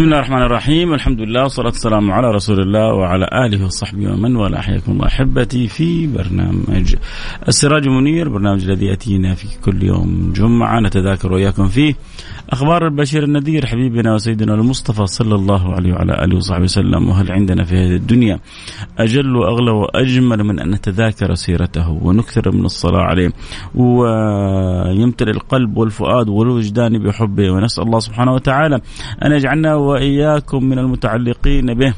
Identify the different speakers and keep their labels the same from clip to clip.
Speaker 1: بسم الله الرحمن الرحيم. الحمد لله والصلاة والسلام على رسول الله وعلى آله وصحبه ومن والاه. حياكم الله أحبتي في برنامج السراج منير برنامج الذي يأتينا في كل يوم جمعة. نتذاكر وإياكم فيه. أخبار البشير النذير حبيبنا وسيدنا المصطفى صلى الله عليه وعلى آله وصحبه وسلم وهل عندنا في هذه الدنيا أجل وأغلى وأجمل من أن نتذاكر سيرته ونكثر من الصلاة عليه؟ ويمتلئ القلب والفؤاد والوجدان بحبه ونسأل الله سبحانه وتعالى أن يجعلنا وإياكم من المتعلقين به.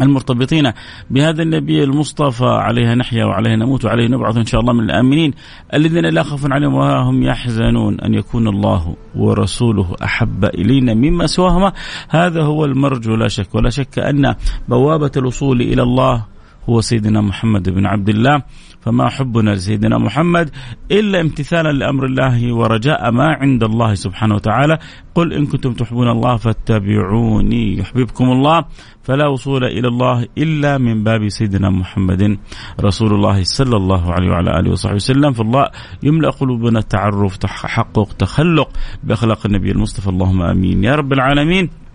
Speaker 1: المرتبطين بهذا النبي المصطفى عليه نحيا وعليه نموت وعليه نبعث إن شاء الله من الآمنين الذين لا خوف عليهم ولا هم يحزنون أن يكون الله ورسوله أحب إلينا مما سواهما. هذا هو المرجو لا شك ولا شك أن بوابة الوصول إلى الله هو سيدنا محمد بن عبد الله فما حبنا لسيدنا محمد إلا امتثالا لأمر الله ورجاء ما عند الله سبحانه وتعالى. قل إن كنتم تحبون الله فاتبعوني يحببكم الله. فلا وصول إلى الله إلا من باب سيدنا محمد رسول الله صلى الله عليه وعلى آله وصحبه وسلم. فالله يملأ قلوبنا تعرف تحقق تخلق بأخلاق النبي المصطفى. اللهم آمين. يا رب العالمين.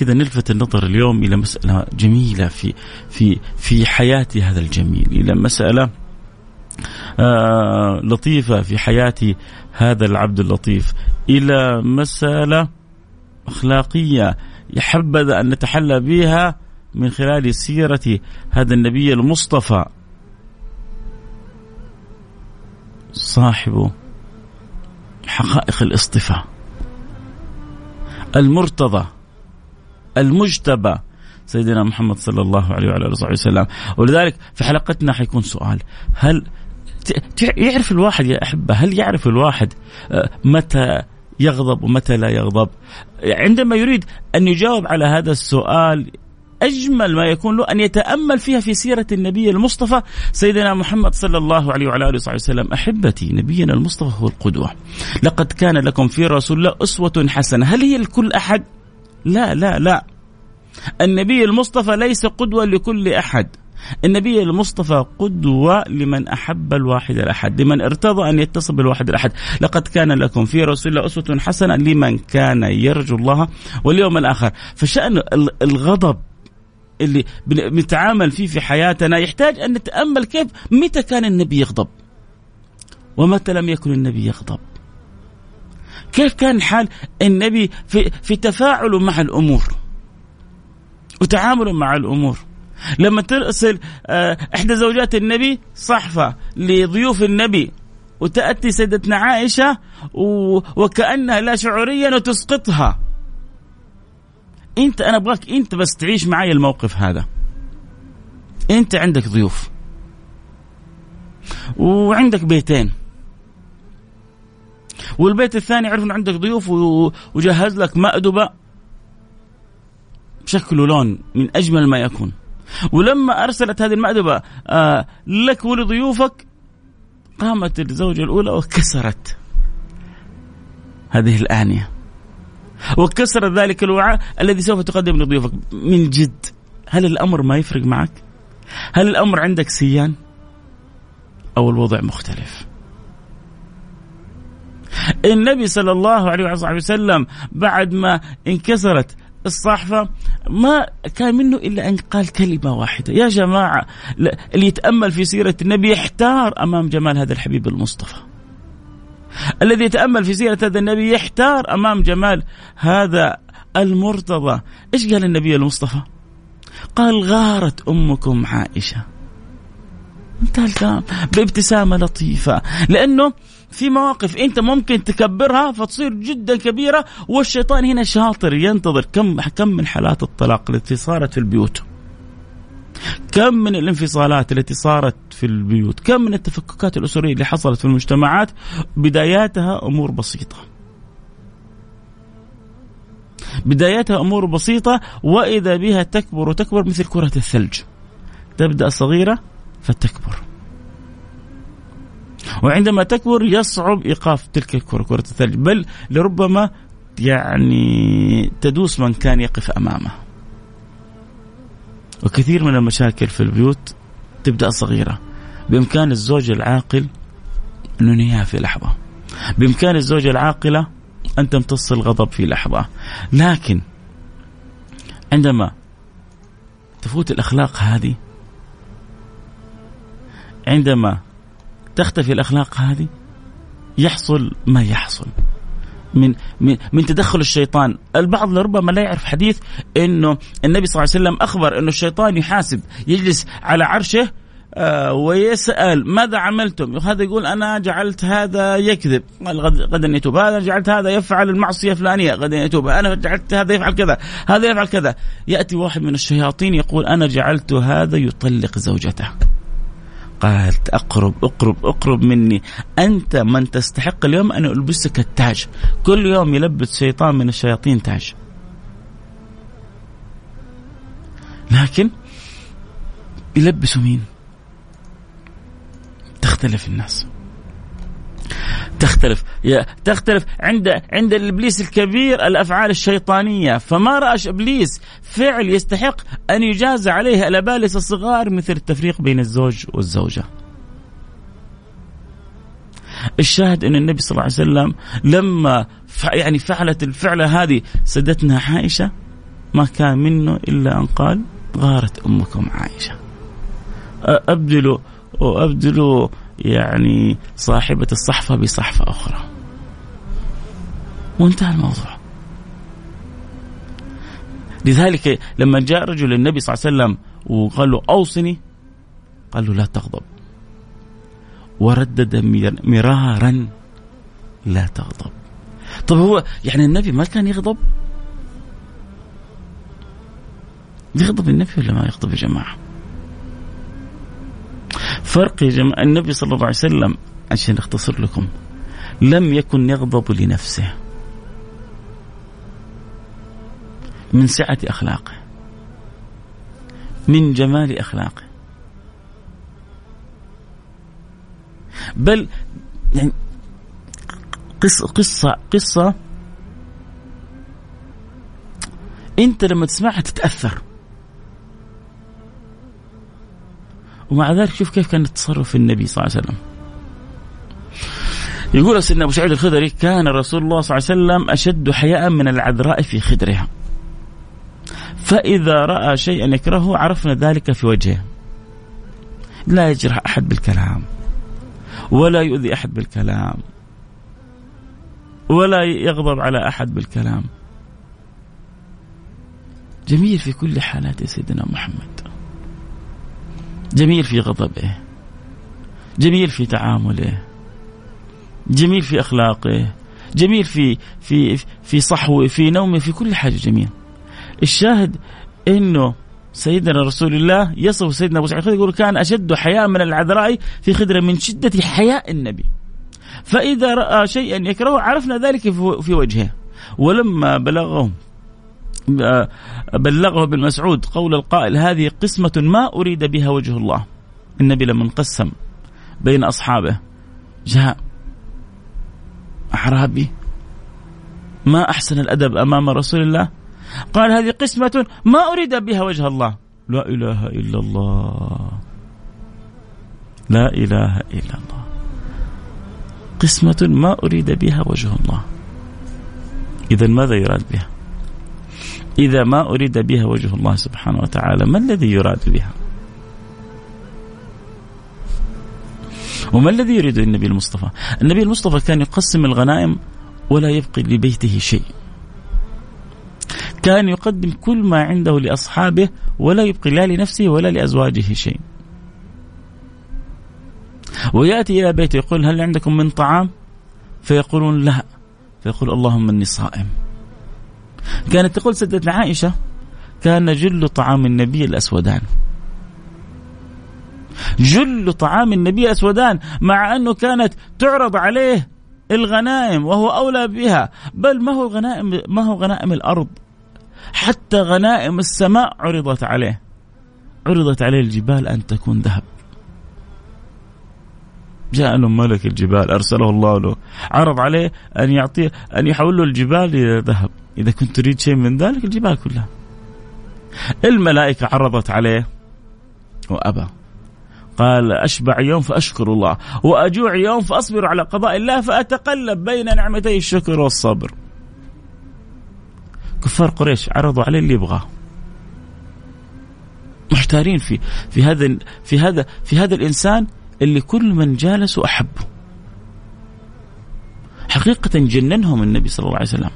Speaker 1: كذا نلفت النظر اليوم إلى مسألة جميلة في في في حياة هذا الجميل إلى مسألة آه لطيفة في حياة هذا العبد اللطيف إلى مسألة أخلاقية يحبذ أن نتحلى بها من خلال سيرة هذا النبي المصطفى. صاحب حقائق الاصطفاء. المرتضى المجتبى. سيدنا محمد صلى الله عليه وعلى آله وصحبه وسلم. ولذلك في حلقتنا حيكون سؤال. هل يعرف الواحد يا أحبة هل يعرف الواحد متى يغضب ومتى لا يغضب؟ عندما يريد أن يجاوب على هذا السؤال أجمل ما يكون له أن يتأمل فيها في سيرة النبي المصطفى سيدنا محمد صلى الله عليه وعلى آله وصحبه وسلم. أحبتي نبينا المصطفى هو القدوة. لقد كان لكم في رسول الله أسوة حسنة. هل هي لكل أحد؟ لا لا لا. النبي المصطفى ليس قدوة لكل أحد. النبي المصطفى قدوة لمن أحب الواحد الأحد لمن ارتضى أن يتصل بالواحد الأحد. لقد كان لكم في رسول الله أسوة حسنة لمن كان يرجو الله واليوم الآخر. فشأن الغضب اللي بنتعامل فيه في حياتنا يحتاج أن نتأمل كيف متى كان النبي يغضب ومتى لم يكن النبي يغضب. كيف كان حال النبي في في تفاعله مع الأمور وتعامله مع الأمور. لما ترسل إحدى زوجات النبي صحفة لضيوف النبي وتأتي سيدتنا عائشة وكأنها لا شعوريا وتسقطها. انت أنا ابغاك انت بس تعيش معي الموقف هذا. انت عندك ضيوف. وعندك بيتين. والبيت الثاني عرف إنه عندك ضيوف وجهز لك مأدبة. شكل لون من أجمل ما يكون. ولما أرسلت هذه المأدبة آه لك ولضيوفك قامت الزوجة الأولى وكسرت هذه الآنية. وكسر ذلك الوعاء الذي سوف تقدم لضيوفك. من جد هل الأمر ما يفرق معك؟ هل الأمر عندك سيان؟ أو الوضع مختلف؟ النبي صلى الله عليه وصحبه وسلم بعد ما انكسرت الصحفة ما كان منه إلا أن قال كلمة واحدة. يا جماعة اللي يتأمل في سيرة النبي يحتار أمام جمال هذا الحبيب المصطفى. الذي يتأمل في سيرة هذا النبي يحتار أمام جمال هذا المرتضى. إيش قال النبي المصطفى؟ قال غارت أمكم عائشة. انتهى الكلام بابتسامة لطيفة. لأنه في مواقف أنت ممكن تكبرها فتصير جدا كبيرة والشيطان هنا شاطر ينتظر كم كم من حالات الطلاق التي صارت في البيوت. كم من الانفصالات التي صارت في البيوت؟ كم من التفككات الأسرية اللي حصلت في المجتمعات؟ بداياتها أمور بسيطة. بدايتها أمور بسيطة وإذا بها تكبر وتكبر مثل كرة الثلج. تبدأ صغيرة فتكبر. وعندما تكبر يصعب إيقاف تلك الكرة كرة الثلج. بل لربما يعني تدوس من كان يقف أمامه. وكثير من المشاكل في البيوت تبدأ صغيرة. بإمكان الزوج العاقل إنه ينهيها في لحظة. بإمكان الزوجه العاقلة أن تمتص الغضب في لحظة. لكن عندما تفوت الأخلاق هذه عندما تختفي الأخلاق هذه يحصل ما يحصل. من من من تدخل الشيطان، البعض لربما لا يعرف حديث إنه النبي صلى الله عليه وسلم أخبر إنه الشيطان يحاسب يجلس على عرشه آه ويسأل ماذا عملتم؟ هذا يقول أنا جعلت هذا يكذب غدا يتوب، هذا جعلت هذا يفعل المعصية الفلانية غدا يتوب، أنا جعلت هذا يفعل كذا، هذا يفعل كذا، يأتي واحد من الشياطين يقول أنا جعلت هذا يطلق زوجته. قالت أقرب أقرب أقرب مني. أنت من تستحق اليوم أن البسك التاج. كل يوم يلبس شيطان من الشياطين تاج. لكن يلبسوا مين؟ تختلف الناس. تختلف تختلف عند عند الإبليس الكبير الأفعال الشيطانية فما راى إبليس فعل يستحق أن يجازى عليه الابالسه الصغار مثل التفريق بين الزوج والزوجة. الشاهد أن النبي صلى الله عليه وسلم لما يعني فعلت الفعلة هذه سدتنا عائشة ما كان منه إلا أن قال غارت أمكم عائشة. أبدلوا وابدلوا يعني صاحبة الصحفة بصحفة أخرى. وانتهى الموضوع. لذلك لما جاء رجل للنبي صلى الله عليه وسلم وقال له أوصني قال له لا تغضب. وردد مرارا لا تغضب. طب هو يعني النبي ما كان يغضب؟ يغضب النبي ولا ما يغضب يا جماعة؟ فرق يا جماعة النبي صلى الله عليه وسلم عشان اختصر لكم لم يكن يغضب لنفسه من سعة أخلاقه من جمال أخلاقه. بل يعني قصة قصة قصة أنت لما تسمعها تتأثر. ومع ذلك شوف كيف كان تصرف النبي صلى الله عليه وسلم. يقول سيدنا أبو سعيد الخدري كان رسول الله صلى الله عليه وسلم أشد حياء من العذراء في خدرها. فإذا رأى شيئا يكرهه عرفنا ذلك في وجهه. لا يجرح أحد بالكلام ولا يؤذي أحد بالكلام ولا يغضب على أحد بالكلام. جميل في كل حالات سيدنا محمد. جميل في غضبه جميل في تعامله جميل في أخلاقه جميل في في في صحوه في نومه في كل حاجة جميل. الشاهد إنه سيدنا رسول الله يصف سيدنا أبو سعيد يقول كان أشد حياء من العذراء في خدرة من شدة حياء النبي. فإذا رأى شيئا يكرهه عرفنا ذلك في وجهه. ولما بلغهم بلغه ابن مسعود قول القائل هذه قسمة ما أريد بها وجه الله. النبي لما انقسم بين أصحابه جاء أعرابي ما أحسن الأدب أمام رسول الله؟ قال هذه قسمة ما أريد بها وجه الله. لا إله إلا الله. لا إله إلا الله. قسمة ما أريد بها وجه الله. إذا ماذا يراد بها؟ إذا ما أريد بها وجه الله سبحانه وتعالى ما الذي يراد بها؟ وما الذي يريد النبي المصطفى؟ النبي المصطفى كان يقسم الغنائم ولا يبقي لبيته شيء. كان يقدم كل ما عنده لأصحابه ولا يبقي لا لنفسه ولا لأزواجه شيء. ويأتي إلى بيته يقول هل عندكم من طعام؟ فيقولون لا. فيقول اللهم إني صائم. كانت تقول سيدتنا عائشة كان جل طعام النبي الأسودان. جل طعام النبي الأسودان مع أنه كانت تعرض عليه الغنائم وهو أولى بها. بل ما هو غنائم ما هو غنائم الأرض؟ حتى غنائم السماء عرضت عليه. عرضت عليه الجبال أن تكون ذهب. جاء له ملك الجبال أرسله الله له. عرض عليه أن يعطيه أن يحول له الجبال إلى ذهب. إذا كنت تريد شيء من ذلك الجبال كلها. الملائكة عرضت عليه. وأبى. قال أشبع يوم فأشكر الله. وأجوع يوم فأصبر على قضاء الله فأتقلب بين نعمتي الشكر والصبر. كفار قريش عرضوا عليه اللي يبغاه. محتارين في في هذا في هذا في هذا الإنسان اللي كل من جالسوا أحبه حقيقة جننهم النبي صلى الله عليه وسلم.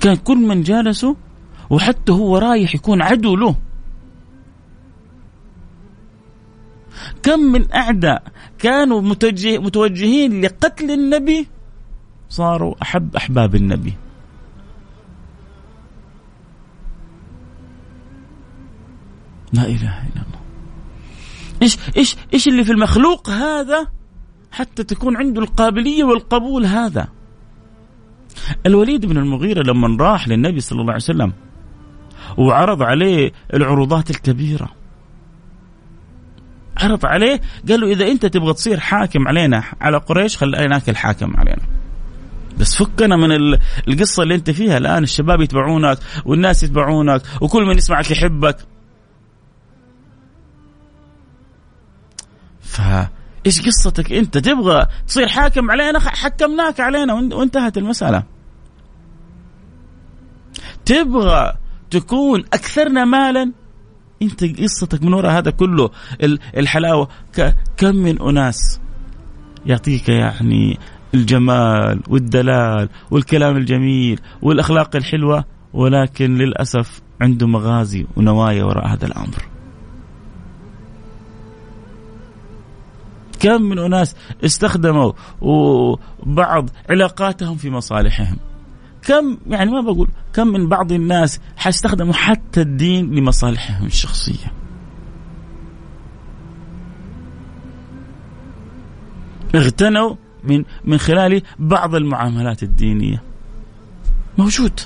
Speaker 1: كان كل من جالسه وحتى هو رايح يكون عدو له. كم من أعداء كانوا متوجه متوجهين لقتل النبي صاروا أحب أحباب النبي. لا إله إلا الله. إيش إيش إيش اللي في المخلوق هذا حتى تكون عنده القابلية والقبول هذا؟ الوليد بن المغيرة لما راح للنبي صلى الله عليه وسلم وعرض عليه العروضات الكبيرة عرض عليه قال له إذا أنت تبغى تصير حاكم علينا على قريش خليناك الحاكم علينا. بس فكنا من القصة اللي أنت فيها الآن الشباب يتبعونك والناس يتبعونك وكل من يسمعك يحبك. فايش قصتك أنت؟ تبغى تصير حاكم علينا؟ حكمناك علينا وانتهت المسألة. تبغى تكون أكثرنا مالا؟ أنت قصتك من وراء هذا كله الحلاوة. كم من أناس يعطيك يعني الجمال والدلال والكلام الجميل والأخلاق الحلوة ولكن للأسف عنده مغازي ونوايا وراء هذا الأمر. كم من أناس استخدموا بعض علاقاتهم في مصالحهم. كم يعني ما بقول كم من بعض الناس حيستخدموا حتى الدين لمصالحهم الشخصية. اغتنوا من من خلال بعض المعاملات الدينية. موجود.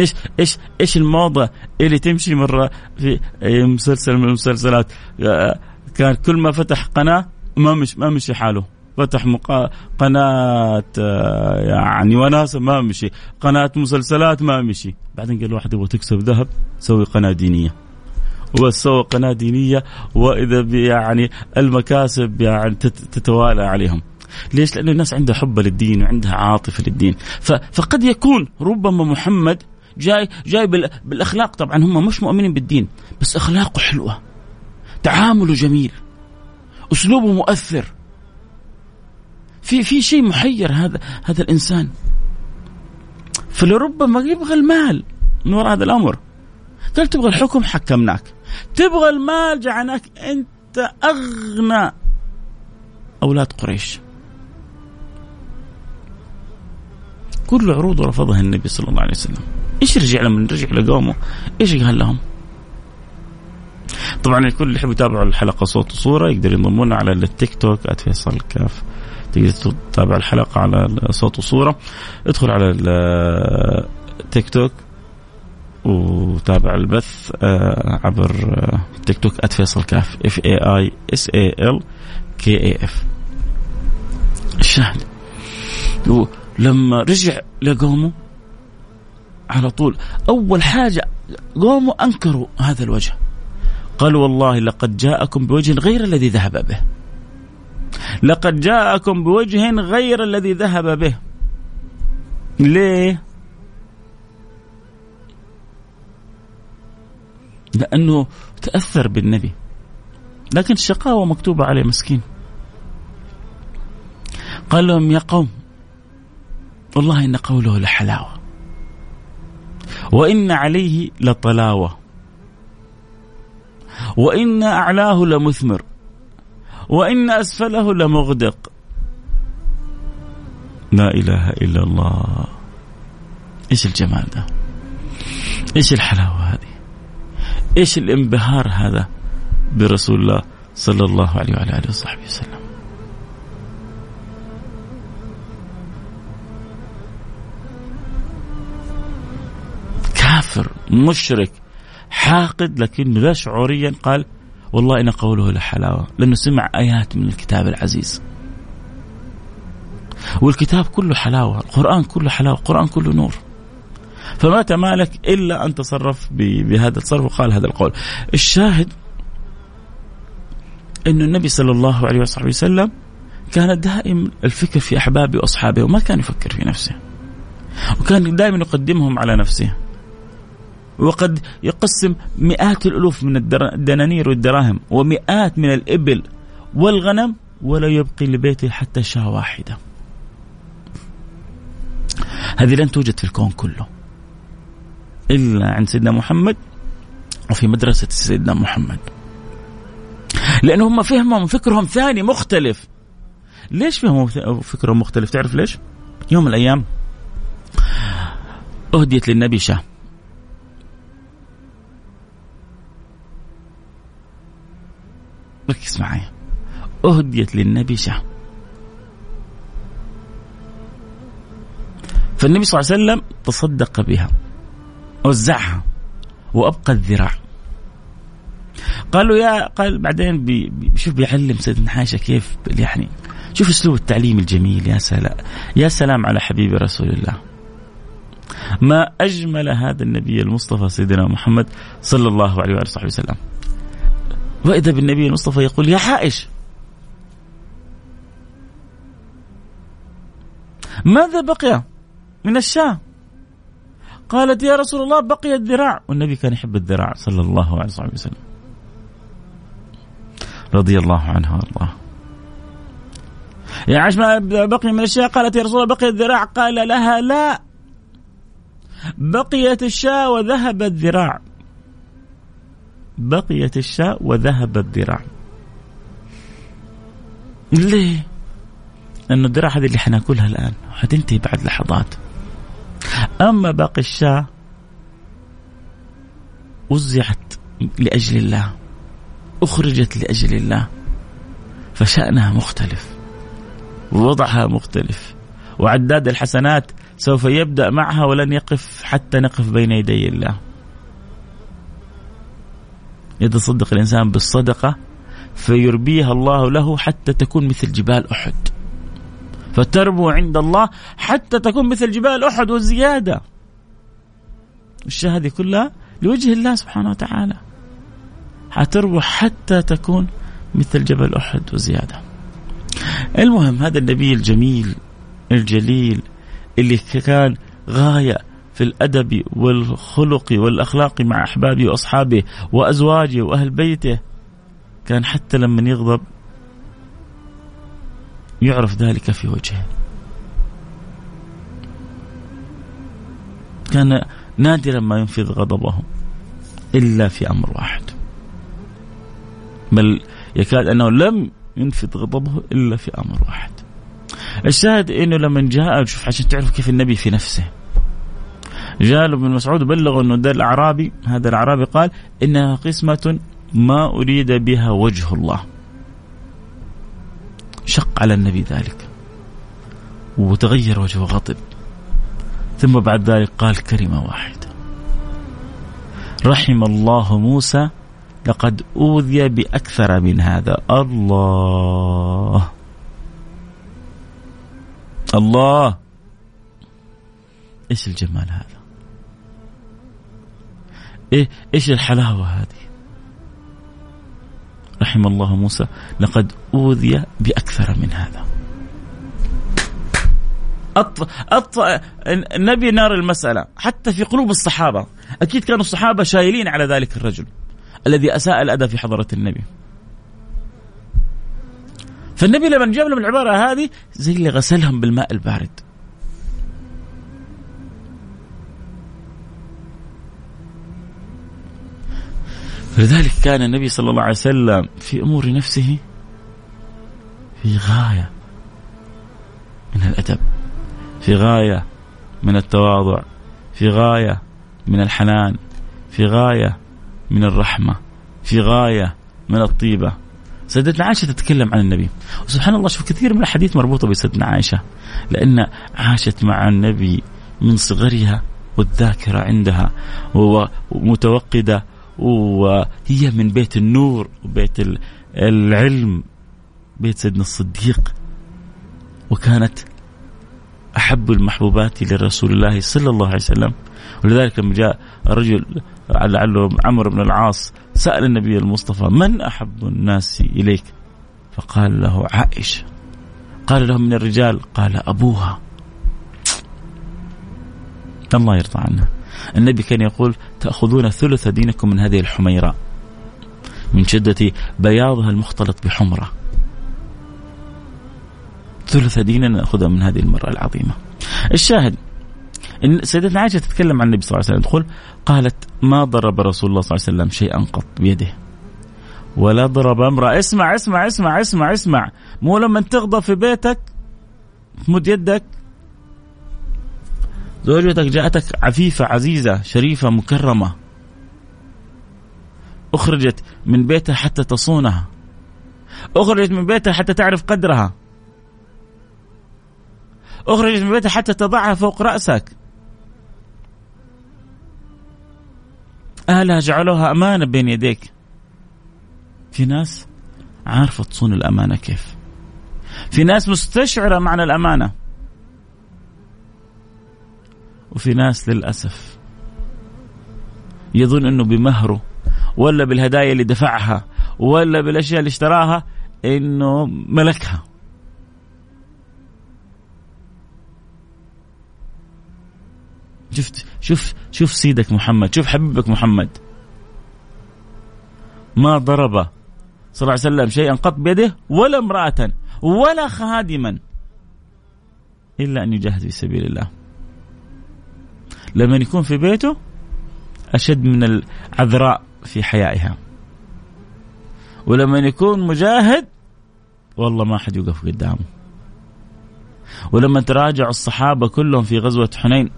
Speaker 1: إيش إيش إيش الموضة اللي تمشي مرة في مسلسل من المسلسلات؟ آه، كان كل ما فتح قناة ما مش ما مشي حاله. فتح مقا... قناة آه، يعني وناسة ما مشي. قناة مسلسلات ما مشي. بعدين قال واحد يبغى تكسب ذهب سوي قناة دينية. وبس سوى قناة دينية وإذا يعني المكاسب يعني تتوالى عليهم. ليش؟ لأن الناس عندها حب للدين وعندها عاطفة للدين. فقد يكون ربما محمد جاي جاي بالأخلاق. طبعا هم مش مؤمنين بالدين بس أخلاقه حلوة. تعامله جميل. أسلوبه مؤثر. في في شيء محير هذا هذا الإنسان. فلربما يبغى المال من وراء هذا الأمر. قال تبغى الحكم؟ حكمناك. تبغى المال؟ جعلناك أنت أغنى أولاد قريش. كل عروضه رفضها النبي صلى الله عليه وسلم. إيش رجع لما رجع لقومه. إيش قال لهم؟ طبعا الكل اللي يحب يتابع الحلقة صوت وصورة يقدر ينضمون على التيك توك @فيصل كاف تقدر تتابع الحلقة على صوت وصورة. ادخل على التيك توك وتابع البث آه، عبر آه، تيك توك @فيصل كاف F A I S A L K A F الشاهد لما رجع لقومه على طول. أول حاجة قاموا أنكروا هذا الوجه. قال والله لقد جاءكم بوجه غير الذي ذهب به. لقد جاءكم بوجه غير الذي ذهب به. ليه؟ لأنه تأثر بالنبي. لكن الشقاوة مكتوبة عليه مسكين. قال لهم يا قوم والله إن قوله لحلاوة. وإن عليه لطلاوة. وإن أعلاه لمثمر. وإن أسفله لمغدق. لا إله إلا الله. إيش الجمال ده؟ إيش الحلاوة هذه؟ إيش الانبهار هذا برسول الله صلى الله عليه وعلى آله وصحبه وسلم؟ كافر مشرك حاقد لكنه لا شعوريا قال والله إن قوله لحلاوة لأنه سمع آيات من الكتاب العزيز. والكتاب كله حلاوة القرآن كله حلاوة القرآن كله نور. فما تمالك إلا أن تصرف بهذا التصرف وقال هذا القول. الشاهد أن النبي صلى الله عليه وصحبه وسلم كان دائم الفكر في أحبابه وأصحابه وما كان يفكر في نفسه. وكان دائما يقدمهم على نفسه. وقد يقسم مئات الألوف من الدنانير والدراهم ومئات من الإبل والغنم ولا يبقي لبيته حتى شاة واحدة. هذه لن توجد في الكون كله إلا عند سيدنا محمد وفي مدرسة سيدنا محمد. لأنه هم فهمهم فكرهم ثاني مختلف. ليش فهموا فكرهم مختلف؟ تعرف ليش؟ يوم من الأيام أهديت للنبي شاة. ركز معي أهديت للنبي شاه فالنبي صلى الله عليه وسلم تصدق بها وزعها وأبقى الذراع. قالوا يا قال بعدين بي شوف بيعلم سيدنا حاشا كيف يعني شوف أسلوب التعليم الجميل. يا سلام يا سلام على حبيب رسول الله. ما أجمل هذا النبي المصطفى سيدنا محمد صلى الله عليه وآله وسلم. وإذا بالنبي المصطفى يقول يا حائش. ماذا بقي من الشاة قالت يا رسول الله بقي الذراع. والنبي كان يحب الذراع صلى الله عليه وسلم. رضي الله عنها وأرضاه. يا ما بقي من الشاة قالت يا رسول الله بقي الذراع. قال لها لا. بقيت الشاة وذهب الذراع. بقيت الشاة وذهب الذراع. ليه؟ لأنه الذراع هذه اللي حناكلها الآن حتنتهي بعد لحظات. أما باقي الشاة وزعت لأجل الله أخرجت لأجل الله فشأنها مختلف ووضعها مختلف وعداد الحسنات سوف يبدأ معها ولن يقف حتى نقف بين يدي الله. يتصدق الإنسان بالصدقة فيربيها الله له حتى تكون مثل جبال أحد. فتربو عند الله حتى تكون مثل جبال أحد وزيادة الشيء هذه كلها لوجه الله سبحانه وتعالى. حتربو حتى تكون مثل جبل أحد وزيادة. المهم هذا النبي الجميل الجليل اللي كان غاية في الأدب والخلق والأخلاق مع أحبابه وأصحابه وأزواجه وأهل بيته. كان حتى لما يغضب يعرف ذلك في وجهه. كان نادرا ما ينفذ غضبه إلا في أمر واحد. بل يكاد أنه لم ينفذ غضبه إلا في أمر واحد. الشاهد أنه لما جاء شوف عشان تعرف كيف النبي في نفسه. جاء ابن مسعود بلغ أنه ده الأعرابي هذا الأعرابي قال إنها قسمة ما أريد بها وجه الله. شق على النبي ذلك. وتغير وجهه غضب ثم بعد ذلك قال كلمة واحدة. رحم الله موسى لقد أوذي بأكثر من هذا. الله. الله. إيش الجمال هذا؟ إيه إيش الحلاوة هذه؟ رحم الله موسى. لقد أوذي بأكثر من هذا. أط... أط... النبي نار المسألة. حتى في قلوب الصحابة. أكيد كانوا الصحابة شايلين على ذلك الرجل. الذي أساء الأدب في حضرة النبي. فالنبي لما جاب لهم العبارة هذه زي اللي غسلهم بالماء البارد. فلذلك كان النبي صلى الله عليه وسلم في أمور نفسه في غاية من الأدب في غاية من التواضع في غاية من الحنان في غاية من الرحمة في غاية من الطيبة. سيدتنا عائشة تتكلم عن النبي. وسبحان الله شوف كثير من الأحاديث مربوطة بسيدتنا عائشة لأن عاشت مع النبي من صغرها والذاكرة عندها ومتوقده وهي من بيت النور وبيت العلم بيت سيدنا الصديق. وكانت أحب المحبوبات لرسول الله صلى الله عليه وسلم. ولذلك لما جاء رجل لعله عمرو بن العاص سأل النبي المصطفى من أحب الناس إليك؟ فقال له عائشة. قال له من الرجال؟ قال أبوها. الله يرضى عنها النبي كان يقول تأخذون ثلث دينكم من هذه الحميراء من شدة بياضها المختلط بحمرة. ثلث ديننا نأخذها من هذه المرأة العظيمة. الشاهد إن سيدتنا عائشة تتكلم عن النبي صلى الله عليه وسلم تقول قالت ما ضرب رسول الله صلى الله عليه وسلم شيئا قط بيده. ولا ضرب امرأة. اسمع اسمع اسمع اسمع اسمع. مو لما تغضب في بيتك تمد يدك زوجتك جاءتك عفيفة عزيزة شريفة مكرمة. أخرجت من بيتها حتى تصونها. أخرجت من بيتها حتى تعرف قدرها. أخرجت من بيتها حتى تضعها فوق رأسك. أهلها جعلوها أمانة بين يديك. في ناس عارفة تصون الأمانة كيف. في ناس مستشعرة معنى الأمانة. وفي ناس للأسف يظن أنه بمهره ولا بالهدايا اللي دفعها ولا بالأشياء اللي اشتراها أنه ملكها. شفت شوف شوف سيدك محمد شوف حبيبك محمد. ما ضرب صلى الله عليه وسلم شيئا قط بيده ولا امرأة ولا خادما إلا أن يجاهد في سبيل الله. لما يكون في بيته أشد من العذراء في حيائها. ولما يكون مجاهد والله ما حد يوقف قدامه. ولما تراجع الصحابة كلهم في غزوة حنين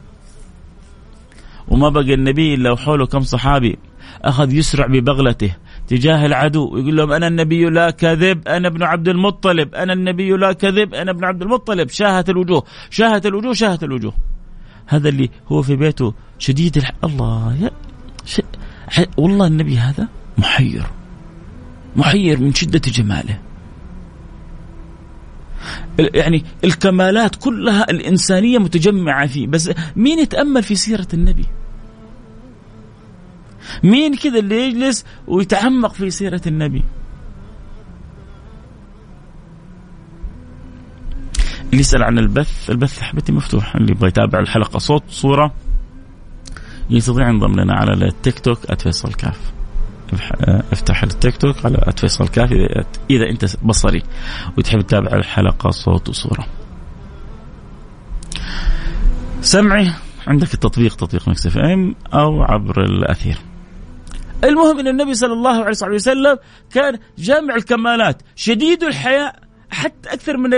Speaker 1: وما بقى النبي إلا وحوله كم صحابي أخذ يسرع ببغلته تجاه العدو ويقول لهم أنا النبي لا كذب أنا ابن عبد المطلب أنا النبي لا كذب أنا ابن عبد المطلب شاهت الوجوه شاهت الوجوه شاهت الوجوه. هذا اللي هو في بيته شديد الح... الله يا ش... ح... والله النبي هذا محير محير من شدة جماله. يعني الكمالات كلها الإنسانية متجمعة فيه بس مين يتأمل في سيرة النبي؟ مين كذا اللي يجلس ويتعمق في سيرة النبي؟ اللي يسأل عن البث. البث حبتي مفتوح. اللي يبغى يتابع الحلقة صوت صورة يستطيع ينضم لنا على التيك توك @فيصل كاف افتح التيك توك على @فيصل كاف إذا أنت بصري وتحب تتابع الحلقة صوت وصورة. سمعي. عندك التطبيق تطبيق Mix FM أو عبر الأثير. المهم إن النبي صلى الله عليه وسلم كان جامع الكمالات. شديد الحياء حتى أكثر من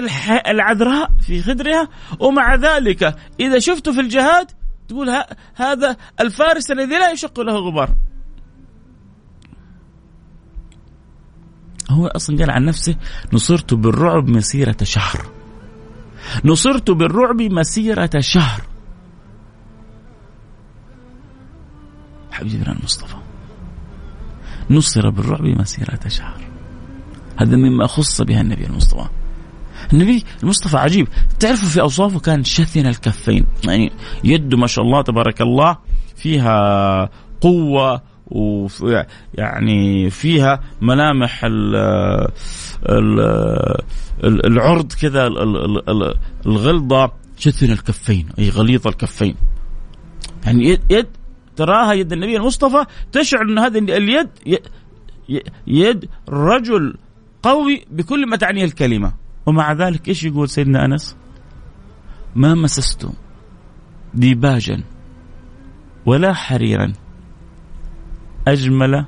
Speaker 1: العذراء في خدرها. ومع ذلك إذا شفته في الجهاد تقول هذا الفارس الذي لا يشق له غبار. هو أصلا قال عن نفسه نصرت بالرعب مسيرة شهر. نصرت بالرعب مسيرة شهر. حبيبنا المصطفى نصر بالرعب مسيرة شهر. هذا مما خص بها النبي المصطفى. النبي المصطفى عجيب. تعرفوا في أوصافه كان شثن الكفين. يعني يده ما شاء الله تبارك الله فيها قوة ويعني فيها ملامح ال ال العرض كذا الغلظة. شثن الكفين أي غليظ الكفين. يعني يد تراها يد النبي المصطفى تشعر أن هذه اليد يد رجل قوي بكل ما تعنيه الكلمة. ومع ذلك إيش يقول سيدنا أنس؟ ما مسست ديباجا ولا حريرا أجمل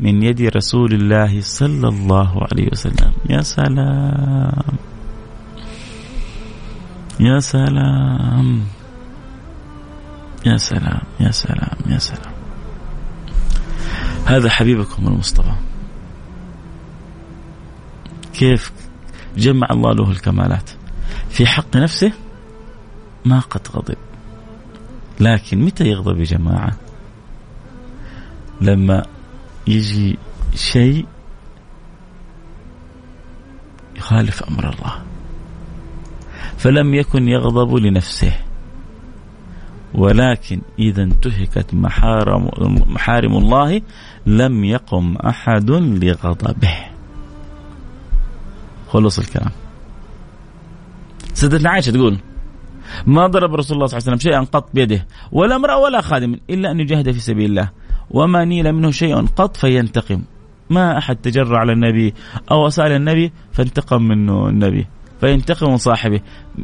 Speaker 1: من يد رسول الله صلى الله عليه وسلم. يا سلام. يا سلام. يا سلام. يا سلام. يا سلام. هذا حبيبكم المصطفى. كيف جمع الله له الكمالات. في حق نفسه ما قد غضب. لكن متى يغضب يا جماعة؟ لما يجي شيء يخالف أمر الله. فلم يكن يغضب لنفسه. ولكن إذا انتهكت محارم, محارم الله لم يقم أحد لغضبه. خلص الكلام. سيدتنا عائشة تقول ما ضرب رسول الله صلى الله عليه وسلم شيئا قط بيده ولا امرأة ولا خادم إلا أن يجاهد في سبيل الله. وما نيل منه شيء قط فينتقم. ما أحد تجرع على النبي أو أسأل النبي فانتقم منه النبي فينتقم من صاحبه.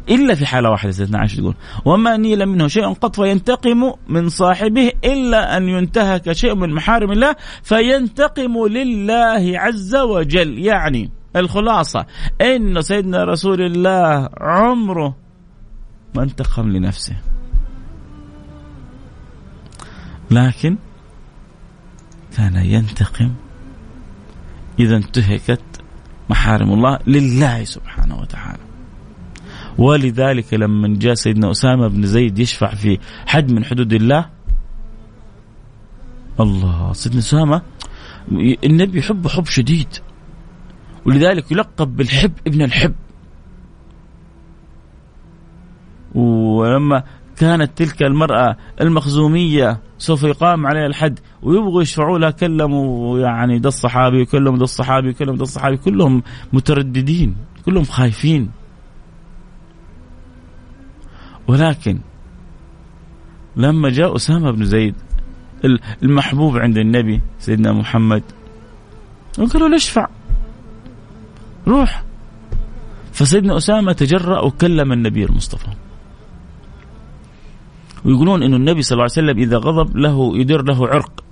Speaker 1: إلا في حالة واحدة سيدنا عائشة تقول وما نيل منه شيء قط فينتقم من صاحبه إلا أن ينتهك شيء من محارم الله فينتقم لله عز وجل. يعني الخلاصة. إن سيدنا رسول الله عمره ما انتقم لنفسه. لكن كان ينتقم. إذا انتهكت محارم الله لله سبحانه وتعالى. ولذلك لما جاء سيدنا أسامة بن زيد يشفع في حد من حدود الله الله سيدنا أسامة النبي يحبه حب شديد. ولذلك يلقب بالحب ابن الحب. ولما كانت تلك المرأة المخزومية سوف يقام عليها الحد ويبغوا يشفعوا لها كلموا يعني ده الصحابي وكلموا ده الصحابي وكلموا ده الصحابي كلهم مترددين كلهم خايفين. ولكن لما جاء أسامة بن زيد المحبوب عند النبي سيدنا محمد قالوا له اشفع. روح. فسيدنا أسامة تجرأ وكلم النبي المصطفى. ويقولون إنه النبي صلى الله عليه وسلم إذا غضب له يدير له عرق.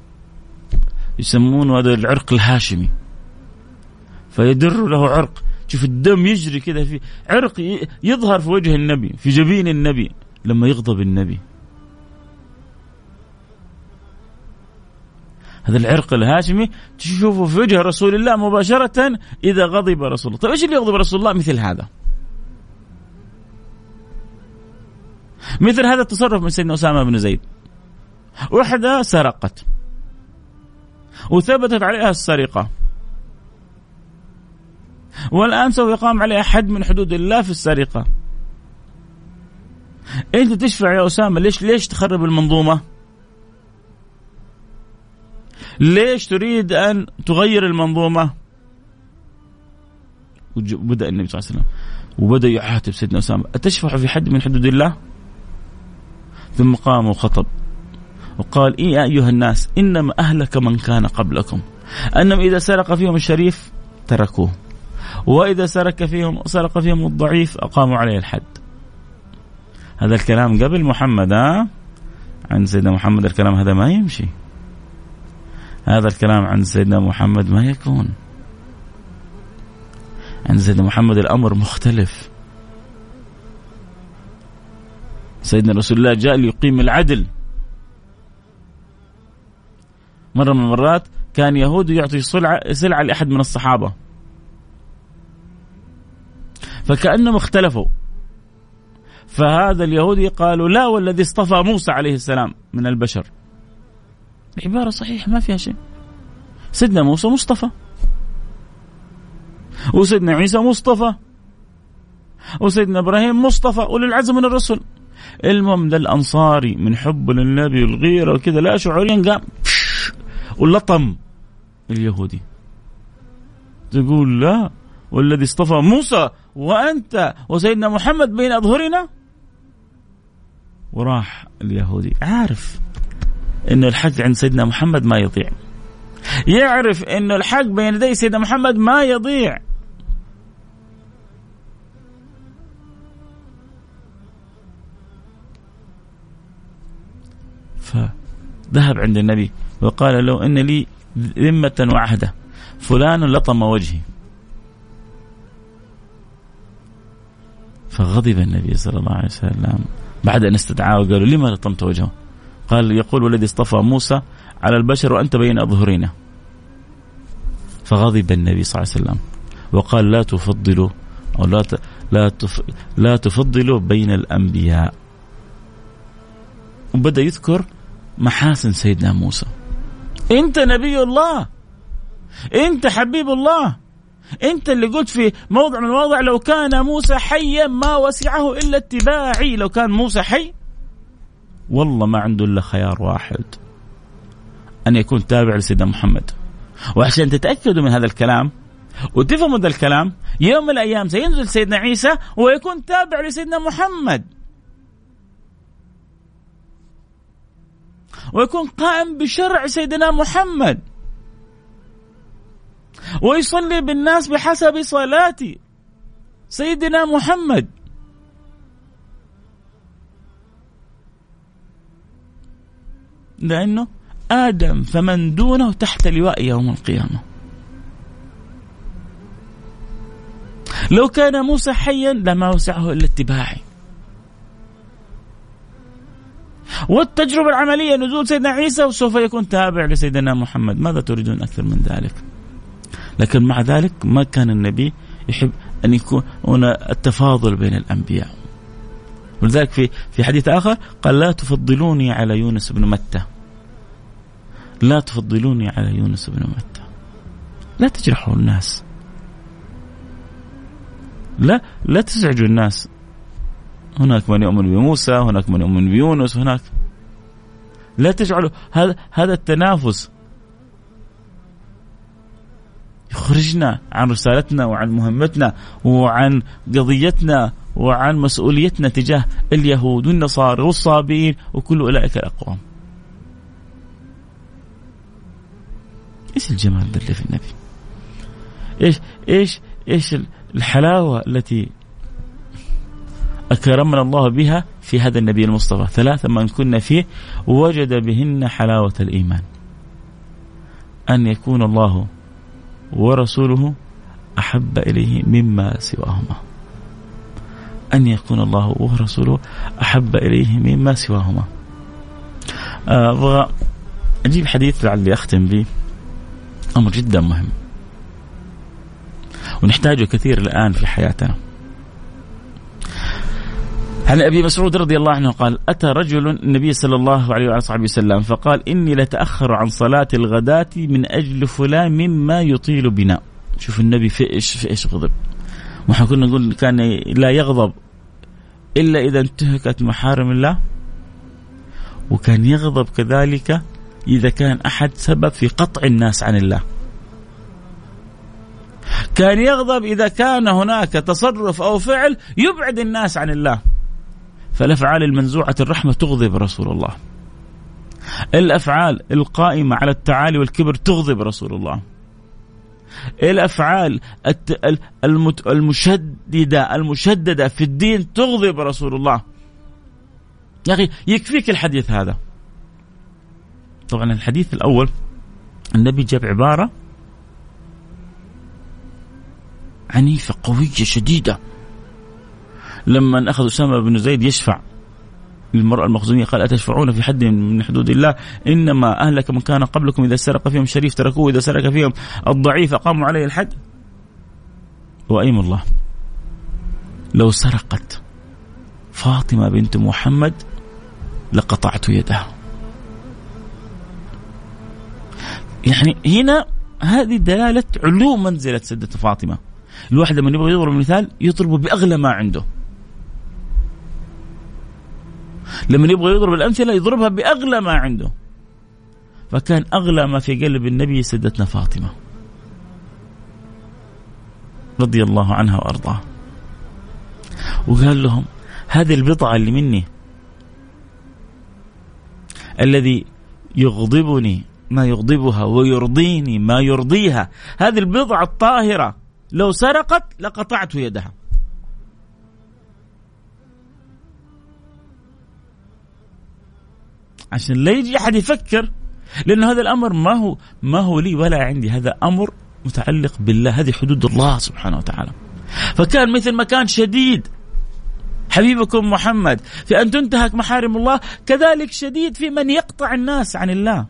Speaker 1: يسمونه هذا العرق الهاشمي. فيدر له عرق. شوف الدم يجري كذا في عرق يظهر في وجه النبي في جبين النبي لما يغضب النبي. هذا العرق الهاشمي تشوفه في وجه رسول الله مباشرة إذا غضب رسول الله. طيب إيش اللي يغضب رسول الله؟ مثل هذا. مثل هذا التصرف من سيدنا أسامة بن زيد. وحدة سرقت. وثبتت عليها السرقة. والآن سوف يقام عليها حد من حدود الله في السرقة. أنت تشفع يا أسامة ليش ليش تخرب المنظومة؟ ليش تريد أن تغير المنظومة؟ وبدأ النبي صلى الله عليه وسلم. وبدأ يعاتب سيدنا أسامة. أتشفع في حد من حدود الله؟ ثم قام وخطب. وقال إيه يا أيها الناس إنما أهلك من كان قبلكم. أنهم إذا سرق فيهم الشريف تركوه. وإذا سرق فيهم سرق فيهم الضعيف أقاموا عليه الحد. هذا الكلام قبل محمد ها؟ عن سيدنا محمد الكلام هذا ما يمشي. هذا الكلام عن سيدنا محمد ما يكون. عند سيدنا محمد الأمر مختلف. سيدنا رسول الله جاء ليقيم العدل. مرة من المرات كان يهودي يعطي سلعة, سلعة لأحد من الصحابة. فكأنهم اختلفوا. فهذا اليهودي قالوا لا والذي اصطفى موسى عليه السلام من البشر. عبارة صحيحة ما فيها شيء. سيدنا موسى مصطفى. وسيدنا عيسى مصطفى. وسيدنا إبراهيم مصطفى. وللعزم من الرسل. المهم ده الأنصاري من حبه للنبي والغيره وكذا. لا شعوريا قام ولطم اليهودي. تقول لا والذي اصطفى موسى وأنت وسيدنا محمد بين أظهرنا. وراح اليهودي. عارف أن الحق عند سيدنا محمد ما يضيع. يعرف أن الحق بين يدي سيدنا محمد ما يضيع. فذهب عند النبي وقال له إن لي ذمة وعهدة. فلان لطم وجهي. فغضب النبي صلى الله عليه وسلم. بعد أن استدعاه وقالوا لما لطمت وجهه؟ قال يقول والذي اصطفى موسى على البشر وأنت بين أظهرنا فغضب النبي صلى الله عليه وسلم وقال لا تفضلوا أو لا لا لا تفضلوا بين الأنبياء. وبدأ يذكر محاسن سيدنا موسى. أنت نبي الله أنت حبيب الله أنت اللي قلت في موضع من المواضع لو كان موسى حيا ما وسعه إلا اتباعي. لو كان موسى حي والله ما عنده إلا خيار واحد أن يكون تابع لسيدنا محمد. وعشان تتأكدوا من هذا الكلام وتفهموا هذا الكلام يوم من الأيام سينزل سيدنا عيسى ويكون تابع لسيدنا محمد. ويكون قائم بشرع سيدنا محمد. ويصلي بالناس بحسب صلاة سيدنا محمد. لأنه آدم فمن دونه تحت لواء يوم القيامة. لو كان موسى حيا لما وسعه إلا اتباعي. والتجربة العملية نزول سيدنا عيسى وسوف يكون تابع لسيدنا محمد. ماذا تريدون أكثر من ذلك؟ لكن مع ذلك ما كان النبي يحب أن يكون هنا التفاضل بين الأنبياء. ولذلك في في حديث آخر قال لا تفضلوني على يونس بن متى. لا تفضلوني على يونس بن متى. لا تجرحوا الناس. لا لا تزعجوا الناس. هناك من يؤمن بموسى هناك من يؤمن بيونس هناك. لا تجعلوا هذا هذا التنافس. يخرجنا عن رسالتنا وعن مهمتنا وعن قضيتنا. وعن مسؤوليتنا تجاه اليهود والنصارى والصابئين وكل أولئك الأقوام. إيش الجمال اللي في النبي؟ إيش إيش إيش الحلاوة التي أكرمنا الله بها في هذا النبي المصطفى ثلاثة من كنا فيه وجد بهن حلاوة الإيمان أن يكون الله ورسوله أحب إليه مما سواهما أن يكون الله ورسوله أحب إليه مما سواهما. أبغى آه أجيب حديث لعلي أختم به. أمر جدا مهم. ونحتاجه كثير الآن في حياتنا. عن أبي مسعود رضي الله عنه قال أتى رجل النبي صلى الله عليه وعلى صحبه وسلم فقال إني لتأخر عن صلاة الغداة من أجل فلان مما يطيل بنا. شوف النبي في إيش في إيش غضب. ما كنا نقول كان لا يغضب. إلا إذا انتهكت محارم الله وكان يغضب كذلك إذا كان أحد سبب في قطع الناس عن الله كان يغضب إذا كان هناك تصرف أو فعل يبعد الناس عن الله فالأفعال المنزوعة الرحمة تغضب رسول الله. الأفعال القائمة على التعالي والكبر تغضب رسول الله. الأفعال المشددة المشددة في الدين تغضب رسول الله. يا أخي يكفيك الحديث هذا. طبعا الحديث الأول النبي جاب عبارة عنيفة قوية شديدة لما أخذ أسامة بن زيد يشفع للمرأة المخزومية قال أتشفعون في حد من حدود الله؟ إنما أهلك من كان قبلكم إذا سرق فيهم شريف تركوه إذا سرق فيهم الضعيف أقاموا عليه الحد. وأيم الله. لو سرقت فاطمة بنت محمد لقطعت يدها يعني هنا هذه دلالة علو منزلة سدة فاطمة. الواحد لما يبغى يضرب مثال يضربه بأغلى ما عنده. لما يبغى يضرب الأمثلة يضربها بأغلى ما عنده. فكان أغلى ما في قلب النبي سيدتنا فاطمة. رضي الله عنها وأرضاها. وقال لهم هذه البضعة اللي مني الذي يغضبني ما يغضبها ويرضيني ما يرضيها هذه البضعة الطاهرة لو سرقت لقطعت يدها. عشان لا يجي أحد يفكر. لأنه هذا الأمر ما هو ما هو لي ولا عندي. هذا أمر متعلق بالله. هذه حدود الله سبحانه وتعالى. فكان مثل ما كان شديد. حبيبكم محمد في أن تنتهك محارم الله كذلك شديد في من يقطع الناس عن الله.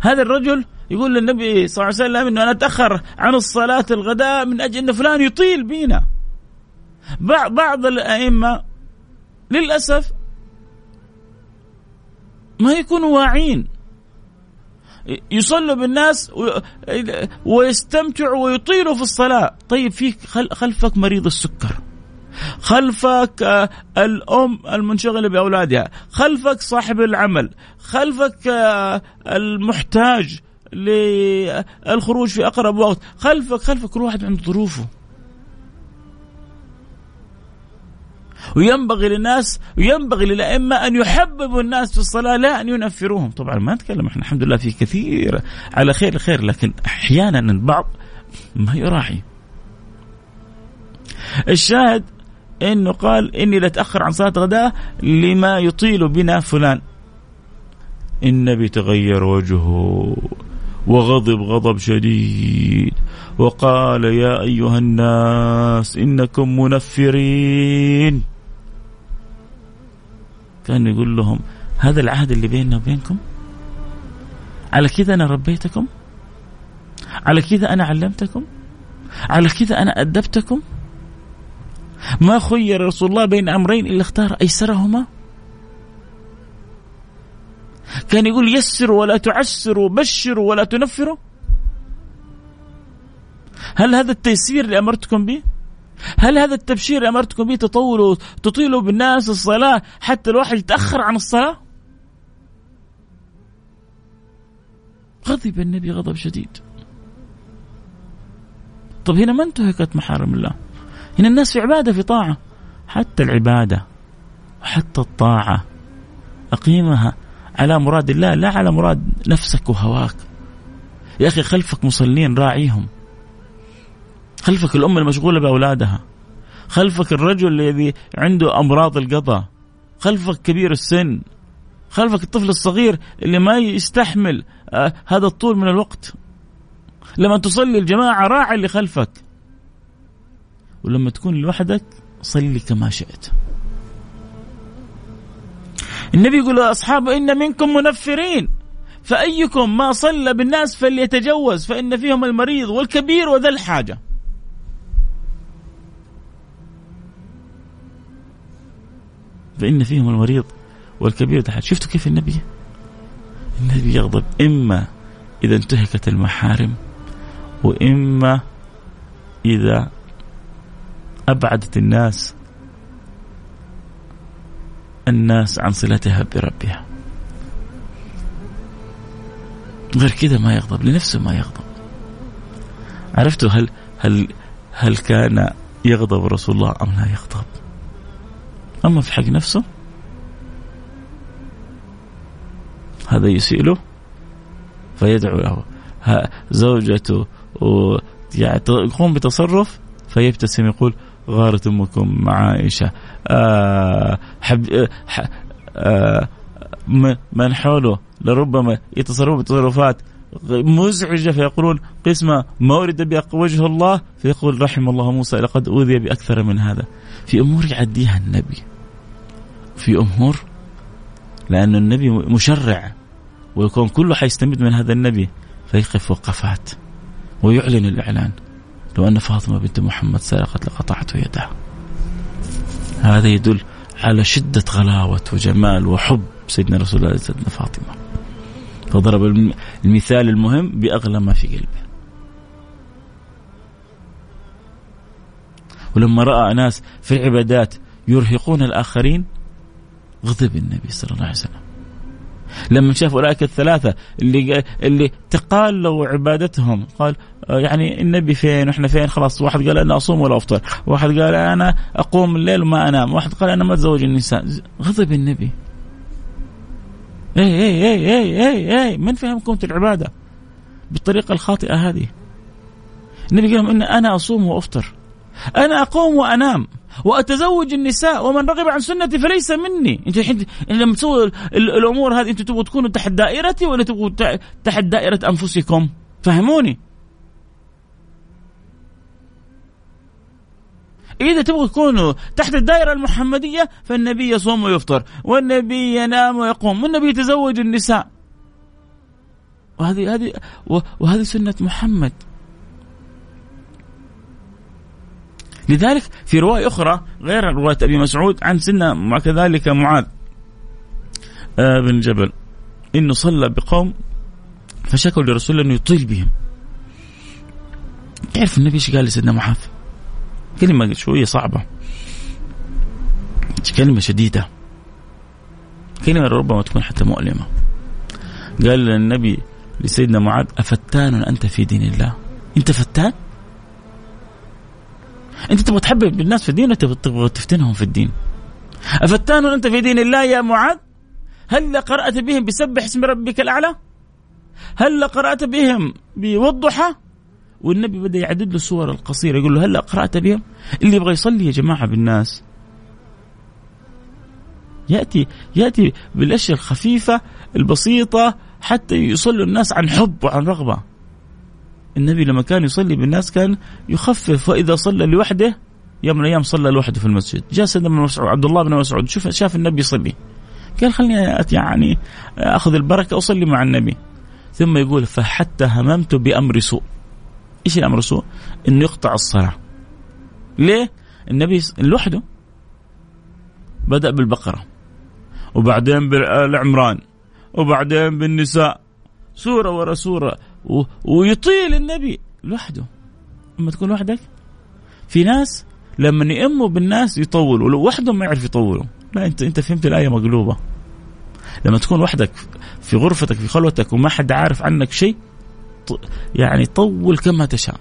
Speaker 1: هذا الرجل يقول للنبي صلى الله عليه وسلم إنه أنا أتأخر عن الصلاة الغداء من أجل إن فلان يطيل بينا. بعض الأئمة للأسف ما يكونوا واعين. يصلوا بالناس ويستمتعوا ويطيلوا في الصلاة. طيب في خلفك مريض السكر. خلفك آه، الأم المنشغلة بأولادها. خلفك صاحب العمل. خلفك آه، المحتاج للخروج في أقرب وقت. خلفك خلفك كل واحد عنده ظروفه. وينبغي للناس وينبغي للأئمة أن يحببوا الناس في الصلاة لا أن ينفروهم. طبعا ما نتكلم إحنا الحمد لله في كثير على خير خير لكن أحيانا البعض ما يراعي. الشاهد إنه قال إني لأتأخر عن صلاة غداء لما يطيل بنا فلان. النبي تغير وجهه وغضب غضب شديد وقال يا أيها الناس إنكم منفرين. كان يقول لهم هذا العهد اللي بيننا وبينكم؟ على كذا أنا ربيتكم؟ على كذا أنا علمتكم؟ على كذا أنا أدبتكم؟ ما خير رسول الله بين أمرين إلا اختار أيسرهما؟ كان يقول يسروا ولا تعسروا بشروا ولا تنفروا هل هذا التيسير اللي أمرتكم به؟ هل هذا التبشير أمرتكم به تطولوا تطيلوا بالناس الصلاة حتى الواحد يتأخر عن الصلاة؟ غضب النبي غضب شديد. طب هنا ما انتهكت محارم الله. هنا الناس في عبادة في طاعة. حتى العبادة وحتى الطاعة أقيمها على مراد الله لا على مراد نفسك وهواك. يا أخي خلفك مصلين راعيهم. خلفك الأم المشغولة بأولادها. خلفك الرجل الذي عنده أمراض القضاء خلفك كبير السن. خلفك الطفل الصغير اللي ما يستحمل آه هذا الطول من الوقت. لما تصلي الجماعة راعي اللي خلفك. ولما تكون لوحدك صلي كما شئت. النبي يقول لأصحابه إن منكم منفرين. فأيكم ما صلى بالناس فليتجوز فإن فيهم المريض والكبير وذا الحاجة. فإن فيهم المريض والكبير تحت. شفتوا كيف النبي؟ النبي يغضب. إما إذا انتهكت المحارم وإما إذا أبعدت الناس الناس عن صلتها بربها. غير كذا ما يغضب لنفسه ما يغضب. عرفتوا هل هل هل كان يغضب رسول الله أم لا يغضب؟ أما في حق نفسه هذا يسيء له فيدعو له. زوجته يعني يقوم بتصرف فيبتسم يقول غارت أمكم عائشه آه حب آه من حوله لربما يتصرفون بتصرفات مزعجة فيقولون قسمه ما اريد وجه الله. فيقول رحم الله موسى لقد أوذي بأكثر من هذا. في أمور يعديها النبي. في أمور لأن النبي مشرع ويكون كله حيستمد من هذا النبي فيقف وقفات ويعلن الإعلان. لو أن فاطمة بنت محمد سرقت لقطعت يدها. هذا يدل على شدة غلاوة وجمال وحب سيدنا رسول الله سيدنا فاطمة. فضرب المثال المهم بأغلى ما في قلبه. ولما رأى ناس في العبادات يرهقون الآخرين غضب النبي صلى الله عليه وسلم. لما شاف اولئك الثلاثة اللي اللي تقالوا عبادتهم قال آه، يعني النبي فين وإحنا فين؟ خلاص واحد قال أنا أصوم ولا أفطر. واحد قال أنا أقوم الليل وما أنام. واحد قال أنا ما أتزوج النساء. غضب النبي. اي اي اي اي اي, أي. من فهمكم العبادة؟ بالطريقة الخاطئة هذه. النبي قال إن أنا أصوم وأفطر. أنا أقوم وأنام. وأتزوج النساء ومن رغب عن سنتي فليس مني. إنت الحين لما تسووا الأمور هذه أنتم تبغوا تكونوا تحت دائرتي ولا تبغوا تحت دائرة أنفسكم؟ فهموني. إذا تبغوا تكونوا تحت الدائرة المحمدية فالنبي يصوم ويفطر والنبي ينام ويقوم والنبي يتزوج النساء. وهذه هذه وهذه سنة محمد. لذلك في رواية أخرى غير رواية أبي مسعود عن سنة كذلك معاذ آه، بن جبل. إنه صلى بقوم فشكوا لرسول الله أنه يطيل بهم. تعرف النبي إيش قال لسيدنا معاذ؟ كلمة شوية صعبة. كلمة شديدة؟ كلمة ربما تكون حتى مؤلمة. قال النبي لسيدنا معاذ أفتان أنت في دين الله؟ أنت فتان؟ انت تبغى تحبب الناس في الدين ولا تبغى تفتنهم في الدين. افتان أنت في دين الله يا معاذ؟ هل قرأت بهم بسبح اسم ربك الأعلى؟ هل قرأت بهم بوضحى والنبي بدأ يعدد له الصور القصيرة يقول له هل قرأت بهم؟ اللي يبغى يصلي يا جماعة بالناس. ياتي يأتي بالأشياء الخفيفة البسيطة حتى يصلوا الناس عن حب وعن رغبة. النبي لما كان يصلي بالناس كان يخفف وإذا صلى لوحده يوم من الأيام صلى لوحده في المسجد. جاء سيدنا بن مسعود عبد الله بن مسعود شوف شاف النبي يصلي. قال خليني يعني أخذ البركة اصلي مع النبي. ثم يقول فحتى هممت بأمر سوء. إيش الامر سوء؟ انه يقطع الصلاة. ليه؟ النبي لوحده. بدأ بالبقرة. وبعدين بالعمران. وبعدين بالنساء. سورة ورا سورة. و... ويطيل النبي لوحده. أما تكون وحدك في ناس لما يأموا بالناس يطولوا. ولو وحدهم ما يعرف يطولوا. لا أنت أنت فهمت الآية مقلوبة. لما تكون وحدك في غرفتك في خلوتك وما حد عارف عنك شيء يعني طول كما تشاء.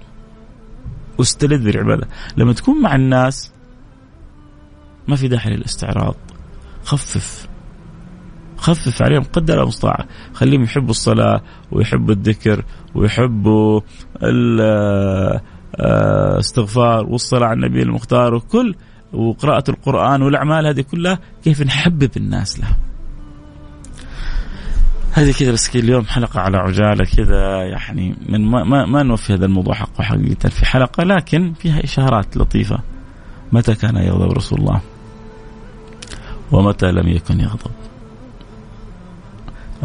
Speaker 1: واستلذ بالعباده لما تكون مع الناس ما في داعي للاستعراض. خفف. خفف عليهم قدر المستطاع. خليهم يحبوا الصلاة ويحبوا الذكر ويحبوا الاستغفار آه، والصلاة على النبي المختار وكل وقراءة القرآن والأعمال هذه كلها كيف نحبب الناس لها. هذه كذا بس اليوم حلقة على عجالة كذا يعني من ما, ما, ما نوفي هذا الموضوع حقه حقيقة في حلقة لكن فيها إشارات لطيفة. متى كان يغضب رسول الله؟ ومتى لم يكن يغضب؟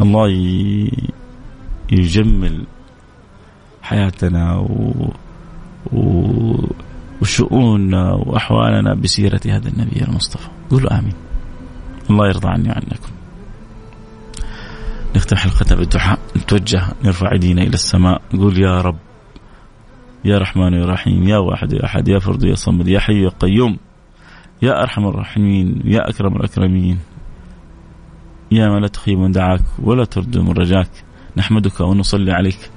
Speaker 1: الله يجمل حياتنا و... و... وشؤوننا وأحوالنا بسيرة هذا النبي المصطفى. قولوا آمين. الله يرضى عني وعنكم. نختم حلقتنا بالدعاء. نتوجه نرفع إيدينا إلى السماء. نقول يا رب يا رحمن يا رحيم يا واحد يا أحد يا فرد يا صمد يا حي يا قيوم يا أرحم الراحمين يا أكرم الأكرمين. يا من لا تخيب من دعاك ولا ترد من رجاك. نحمدك ونصلي عليك.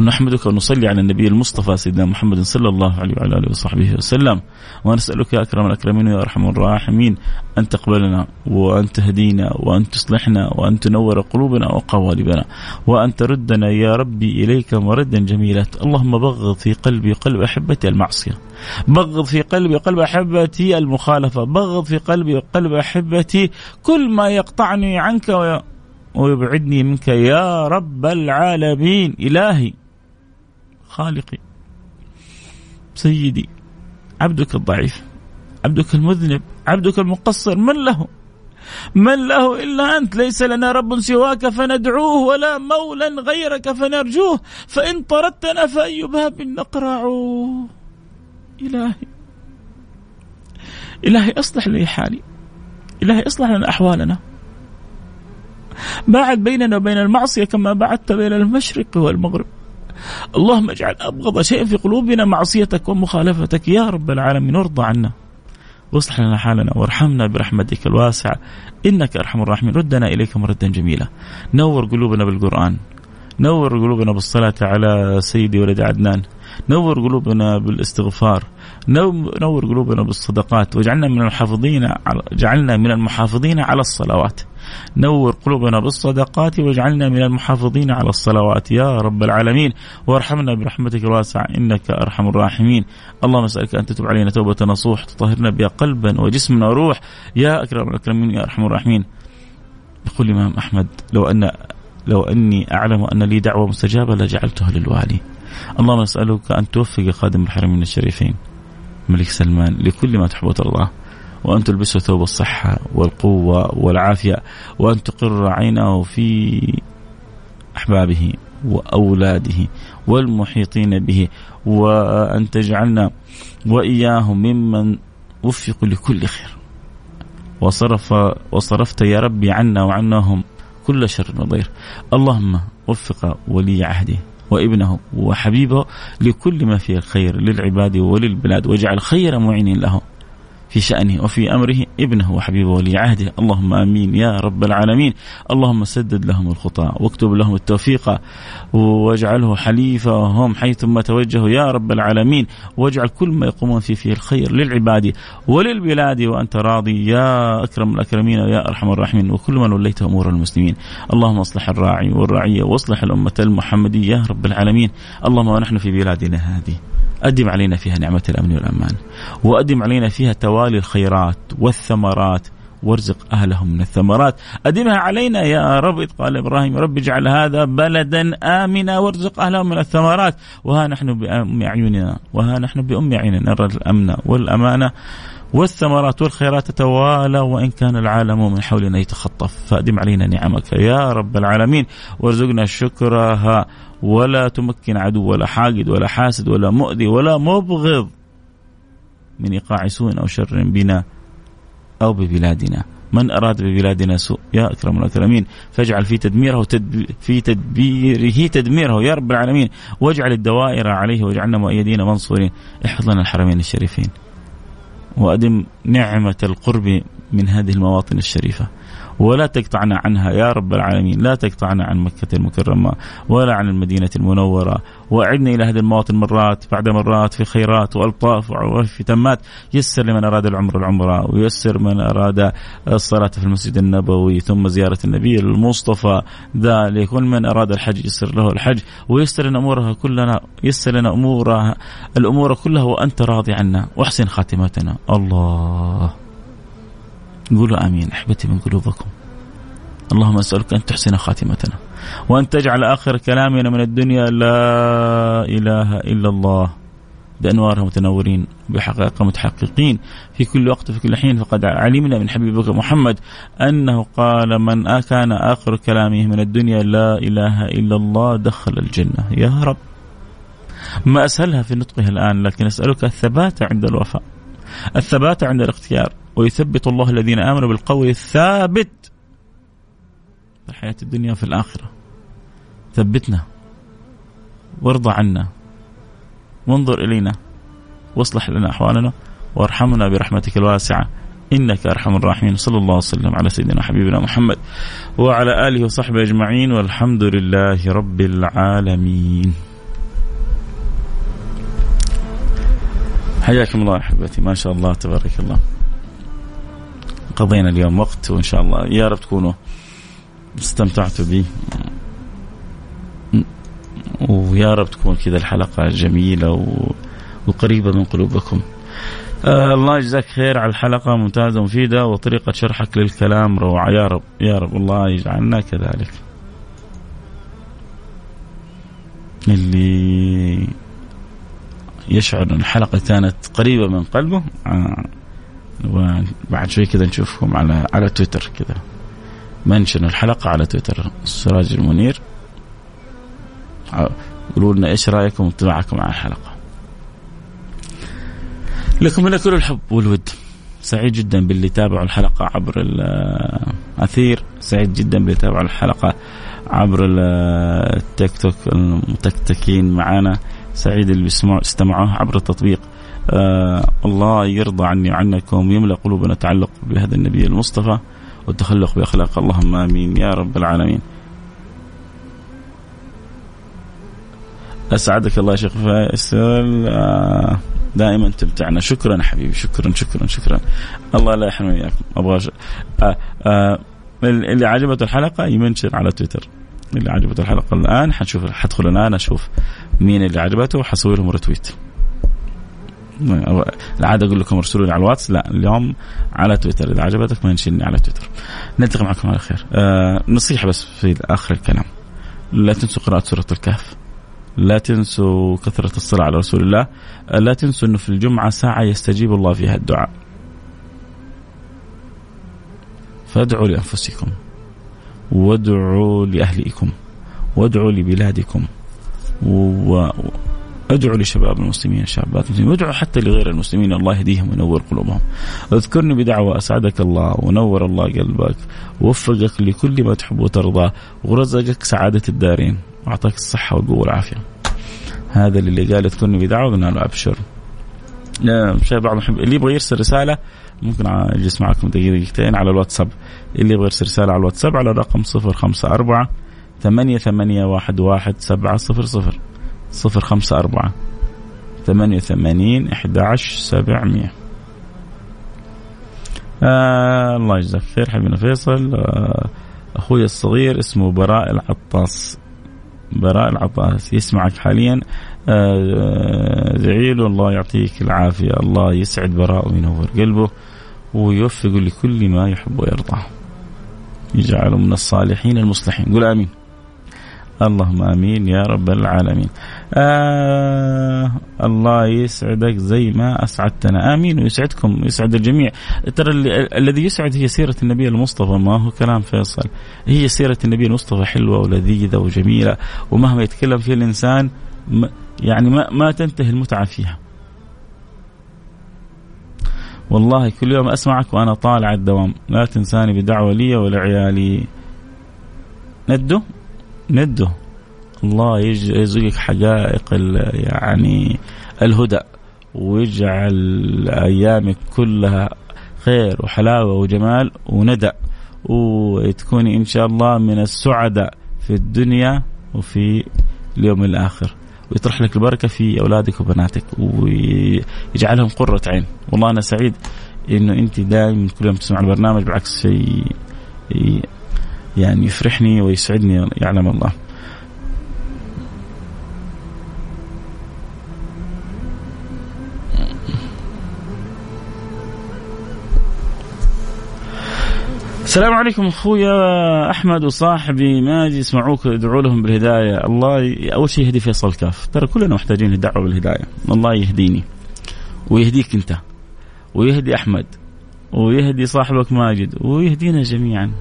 Speaker 1: نحمدك ونصلي على النبي المصطفى سيدنا محمد صلى الله عليه وعلى آله وصحبه وسلم. ونسألك يا أكرم الأكرمين ويا أرحم الراحمين أن تقبلنا وأن تهدينا وأن تصلحنا وأن تنور قلوبنا وقوالبنا وأن تردنا يا ربي إليك مردا جميلا. اللهم بغض في قلبي قلب أحبتي المعصية. بغض في قلبي قلب أحبتي المخالفة. بغض في قلبي قلب أحبتي. كل ما يقطعني عنك ويبعدني منك يا رب العالمين. إلهي. خالقي سيدي عبدك الضعيف عبدك المذنب عبدك المقصر من له؟ من له إلا أنت ليس لنا رب سواك فندعوه ولا مولى غيرك فنرجوه فإن طردتنا فأي باب نقرع. إلهي إلهي أصلح لي حالي إلهي أصلح لنا أحوالنا. باعد بيننا وبين المعصية كما بعدت بين المشرق والمغرب. اللهم اجعل أبغض شيء في قلوبنا معصيتك ومخالفتك. يا رب العالمين وارضى عنا. واصلح لنا حالنا وارحمنا برحمتك الواسعة. إنك أرحم الراحمين. ردنا إليك مردا جميلا. نور قلوبنا بالقرآن. نور قلوبنا بالصلاة على سيدي ولد عدنان. نور قلوبنا بالاستغفار. نور قلوبنا بالصدقات. واجعلنا من المحافظين على جعلنا من المحافظين على الصلوات. نور قلوبنا بالصدقات واجعلنا من المحافظين على الصلوات. يا رب العالمين وارحمنا برحمتك الواسعة إنك أرحم الراحمين. اللهم أسألك أن تتوب علينا توبة نصوح تطهرنا بها قلبا وجسما وروح. يا أكرم الأكرمين يا أرحم الراحمين. يقول الإمام أحمد لو أن لو أني أعلم أن لي دعوة مستجابة لجعلتها للوالي. اللهم نسألك أن توفق خادم الحرمين الشريفين الملك سلمان لكل ما تحب وترضاه وأن تلبسه ثوب الصحة والقوة والعافية وأن تقر عينه في أحبابه وأولاده والمحيطين به وأن تجعلنا وإياهم ممن وفقوا لكل خير. وصرف وصرفت يا ربي عنا وعنهم كل شر وضير. اللهم وفق ولي عهده وابنه وحبيبه لكل ما فيه الخير للعباد وللبلاد واجعل خير معين له. في شأنه وفي أمره. ابنه وحبيبه ولي عهده اللهم آمين يا رب العالمين. اللهم سدد لهم الخطى واكتب لهم التوفيق واجعله حليفهم حيثما توجهوا يا رب العالمين. واجعل كل ما يقومون فيه فيه الخير للعباد وللبلاد. وأنت راضي يا أكرم الأكرمين ويا أرحم الراحمين. وكل من وليت أمور المسلمين. اللهم أصلح الراعي والرعية. واصلح الأمة المحمدية يا رب العالمين. اللهم ونحن في بلادنا هذه. أدم علينا فيها نعمة الأمن والأمان وأدم علينا فيها توالي الخيرات والثمرات وارزق أهلهم من الثمرات. أدمها علينا يا رب قال إبراهيم رب اجعل هذا بلدا آمنا وارزق أهلهم من الثمرات. وها نحن بأم أعيننا وها نحن بأم أعيننا نرى الأمن والأمانة. والثمرات والخيرات تتوالى وإن كان العالم من حولنا يتخطف. فأدم علينا نعمك. يا رب العالمين. وارزقنا شكرها. ولا تمكن عدو ولا حاقد ولا حاسد ولا مؤذي ولا مبغض من إيقاع سوء أو شر بنا أو ببلادنا. من أراد ببلادنا سوء؟ يا أكرم الأكرمين. فاجعل في تدميره تدب في تدبيره تدميره. يا رب العالمين. واجعل الدوائر عليه واجعلنا مؤيدين منصورين. احفظ لنا الحرمين الشريفين. وأدم نعمة القرب من هذه المواطن الشريفة. ولا تقطعنا عنها يا رب العالمين. لا تقطعنا عن مكة المكرمة ولا عن المدينة المنورة. وأعدنا إلى هذه المواطن مرات بعد مرات في خيرات وألطاف وفي تمات. يسر لمن أراد العمر العمرة ويسر من أراد الصلاة في المسجد النبوي ثم زيارة النبي المصطفى. ذلك ومن أراد الحج يسر له الحج. ويسر لنا أمورها كلنا يسر لنا أمورها الأمور كلها وأنت راضي عنا. وأحسن خاتمتنا. الله. قولوا آمين أحبتي من قلوبكم. اللهم أسألك أن تحسن خاتمتنا وأن تجعل آخر كلامنا من الدنيا لا إله إلا الله بانوارها متنورين بحقائق متحققين في كل وقت في كل حين فقد علمنا من حبيبك محمد أنه قال من كان آخر كلامه من الدنيا لا إله إلا الله دخل الجنة. يا رب. ما أسهلها في نطقها الآن لكن أسألك الثبات عند الوفاء. الثبات عند الاختيار ويثبت الله الذين آمنوا بالقول الثابت في الحياة الدنيا وفي الآخرة ثبتنا وارضى عنا وانظر إلينا واصلح لنا أحوالنا وارحمنا برحمتك الواسعة إنك أرحم الراحمين صلى الله وسلم على سيدنا حبيبنا محمد وعلى آله وصحبه أجمعين والحمد لله رب العالمين. حياكم الله أحبتي. ما شاء الله تبارك الله. قضينا اليوم وقت وإن شاء الله يا رب تكونوا استمتعتوا به ويا رب تكون كذا الحلقة جميلة وقريبة من قلوبكم. آه الله يجزاك خير على الحلقة ممتازة ومفيدة وطريقة شرحك للكلام روعة. يا رب يا رب الله يجعلنا كذلك. اللي يشعر أن الحلقة كانت قريبة من قلبه. آه وبعد شوي كذا نشوفكم على على تويتر كذا. منشن الحلقة على تويتر. السراج المنير. قولوا لنا إيش رأيكم وانطباعكم على الحلقة. لكم من كل الحب والود. سعيد جدا باللي تابعوا الحلقة عبر الأثير سعيد جدا باللي تابعوا الحلقة عبر التيك توك المتكتكين معنا سعيد اللي استمعوها عبر التطبيق. آه الله يرضى عني وعنكم ويملأ قلوبنا تعلق بهذا النبي المصطفى والتخلق بأخلاق. اللهم آمين يا رب العالمين. أسعدك الله يا شيخ فيصل. آه دائما تمتعنا. شكرا حبيبي. شكرا شكرا شكرا. الله لا يحرمني إياكم. أبغى آه آه اللي عجبته الحلقة يمنشن على تويتر. اللي عجبته الحلقة الآن. حنشوف حدخل الآن أشوف مين اللي عجبته وحسوي لهم رتويت العادة أقول لكم ارسلوا لي على الواتس. لا اليوم على تويتر. إذا عجبتك ما ينشلني على تويتر. نلتقي معكم على خير. آه نصيحة بس في آخر الكلام. لا تنسوا قراءة سورة الكهف. لا تنسوا كثرة الصلاة على رسول الله. لا تنسوا أنه في الجمعة ساعة يستجيب الله فيها الدعاء. فادعوا لأنفسكم. وادعوا لأهليكم وادعوا لبلادكم وادعوا لشباب المسلمين شابات المسلمين وادعوا حتى لغير المسلمين الله يهديهم وينور قلوبهم اذكرني بدعوة أسعدك الله ونور الله قلبك ووفقك لكل ما تحب وترضى ورزقك سعادة الدارين واعطاك الصحة والقوة والعافية. هذا اللي قال اذكرني بدعوة قلنا له ابشر. شيء بعض محب اللي يبغى يرسل رسالة ممكن اجلس معكم دقيقتين على الواتساب. اللي يبغى يرسل رسالة على الواتساب على الرقم 054 ثمانية ثمانية واحد واحد سبعة صفر صفر. صفر خمسة أربعة ثمانية وثمانين أحد عشر سبعمية آه الله يجزاك خير حبيبنا فيصل. آه أخوي الصغير اسمه براء العطاس. براء العطاس يسمعك حاليا. ادعي له الله يعطيك العافية. الله يسعد براء وينور قلبه ويوفقه لكل ما يحب ويرضى. يجعله من الصالحين المصلحين. قول آمين. اللهم آمين يا رب العالمين. آه الله يسعدك زي ما أسعدتنا، آمين. ويسعدكم ويسعد الجميع. ترى الذي يسعد هي سيرة النبي المصطفى. ما هو كلام فيصل. هي سيرة النبي المصطفى حلوة ولذيذة وجميلة. ومهما يتكلم فيها الإنسان يعني ما ما تنتهي المتعة فيها. والله كل يوم أسمعك وأنا طالع الدوام، لا تنساني بدعوة لي ولعيالي. ندو؟ نده الله يرزقك حقائق يعني الهدى. ويجعل أيامك كلها خير وحلاوة وجمال وندى. وتكوني إن شاء الله من السعداء في الدنيا وفي اليوم الآخر. ويطرح لك البركة في أولادك وبناتك ويجعلهم قرة عين. والله أنا سعيد إنه أنت دائما كل يوم تسمع البرنامج بالعكس شيء يعني يفرحني ويسعدني يعلم الله. السلام عليكم أخويا أحمد وصاحبي ماجي يسمعوك ادعوا لهم بالهداية. الله أول شيء يهدي فيصل كاف ترى كلنا محتاجين الدعوه بالهداية. الله يهديني ويهديك أنت ويهدي أحمد ويهدي صاحبك ماجد ويهدينا جميعا.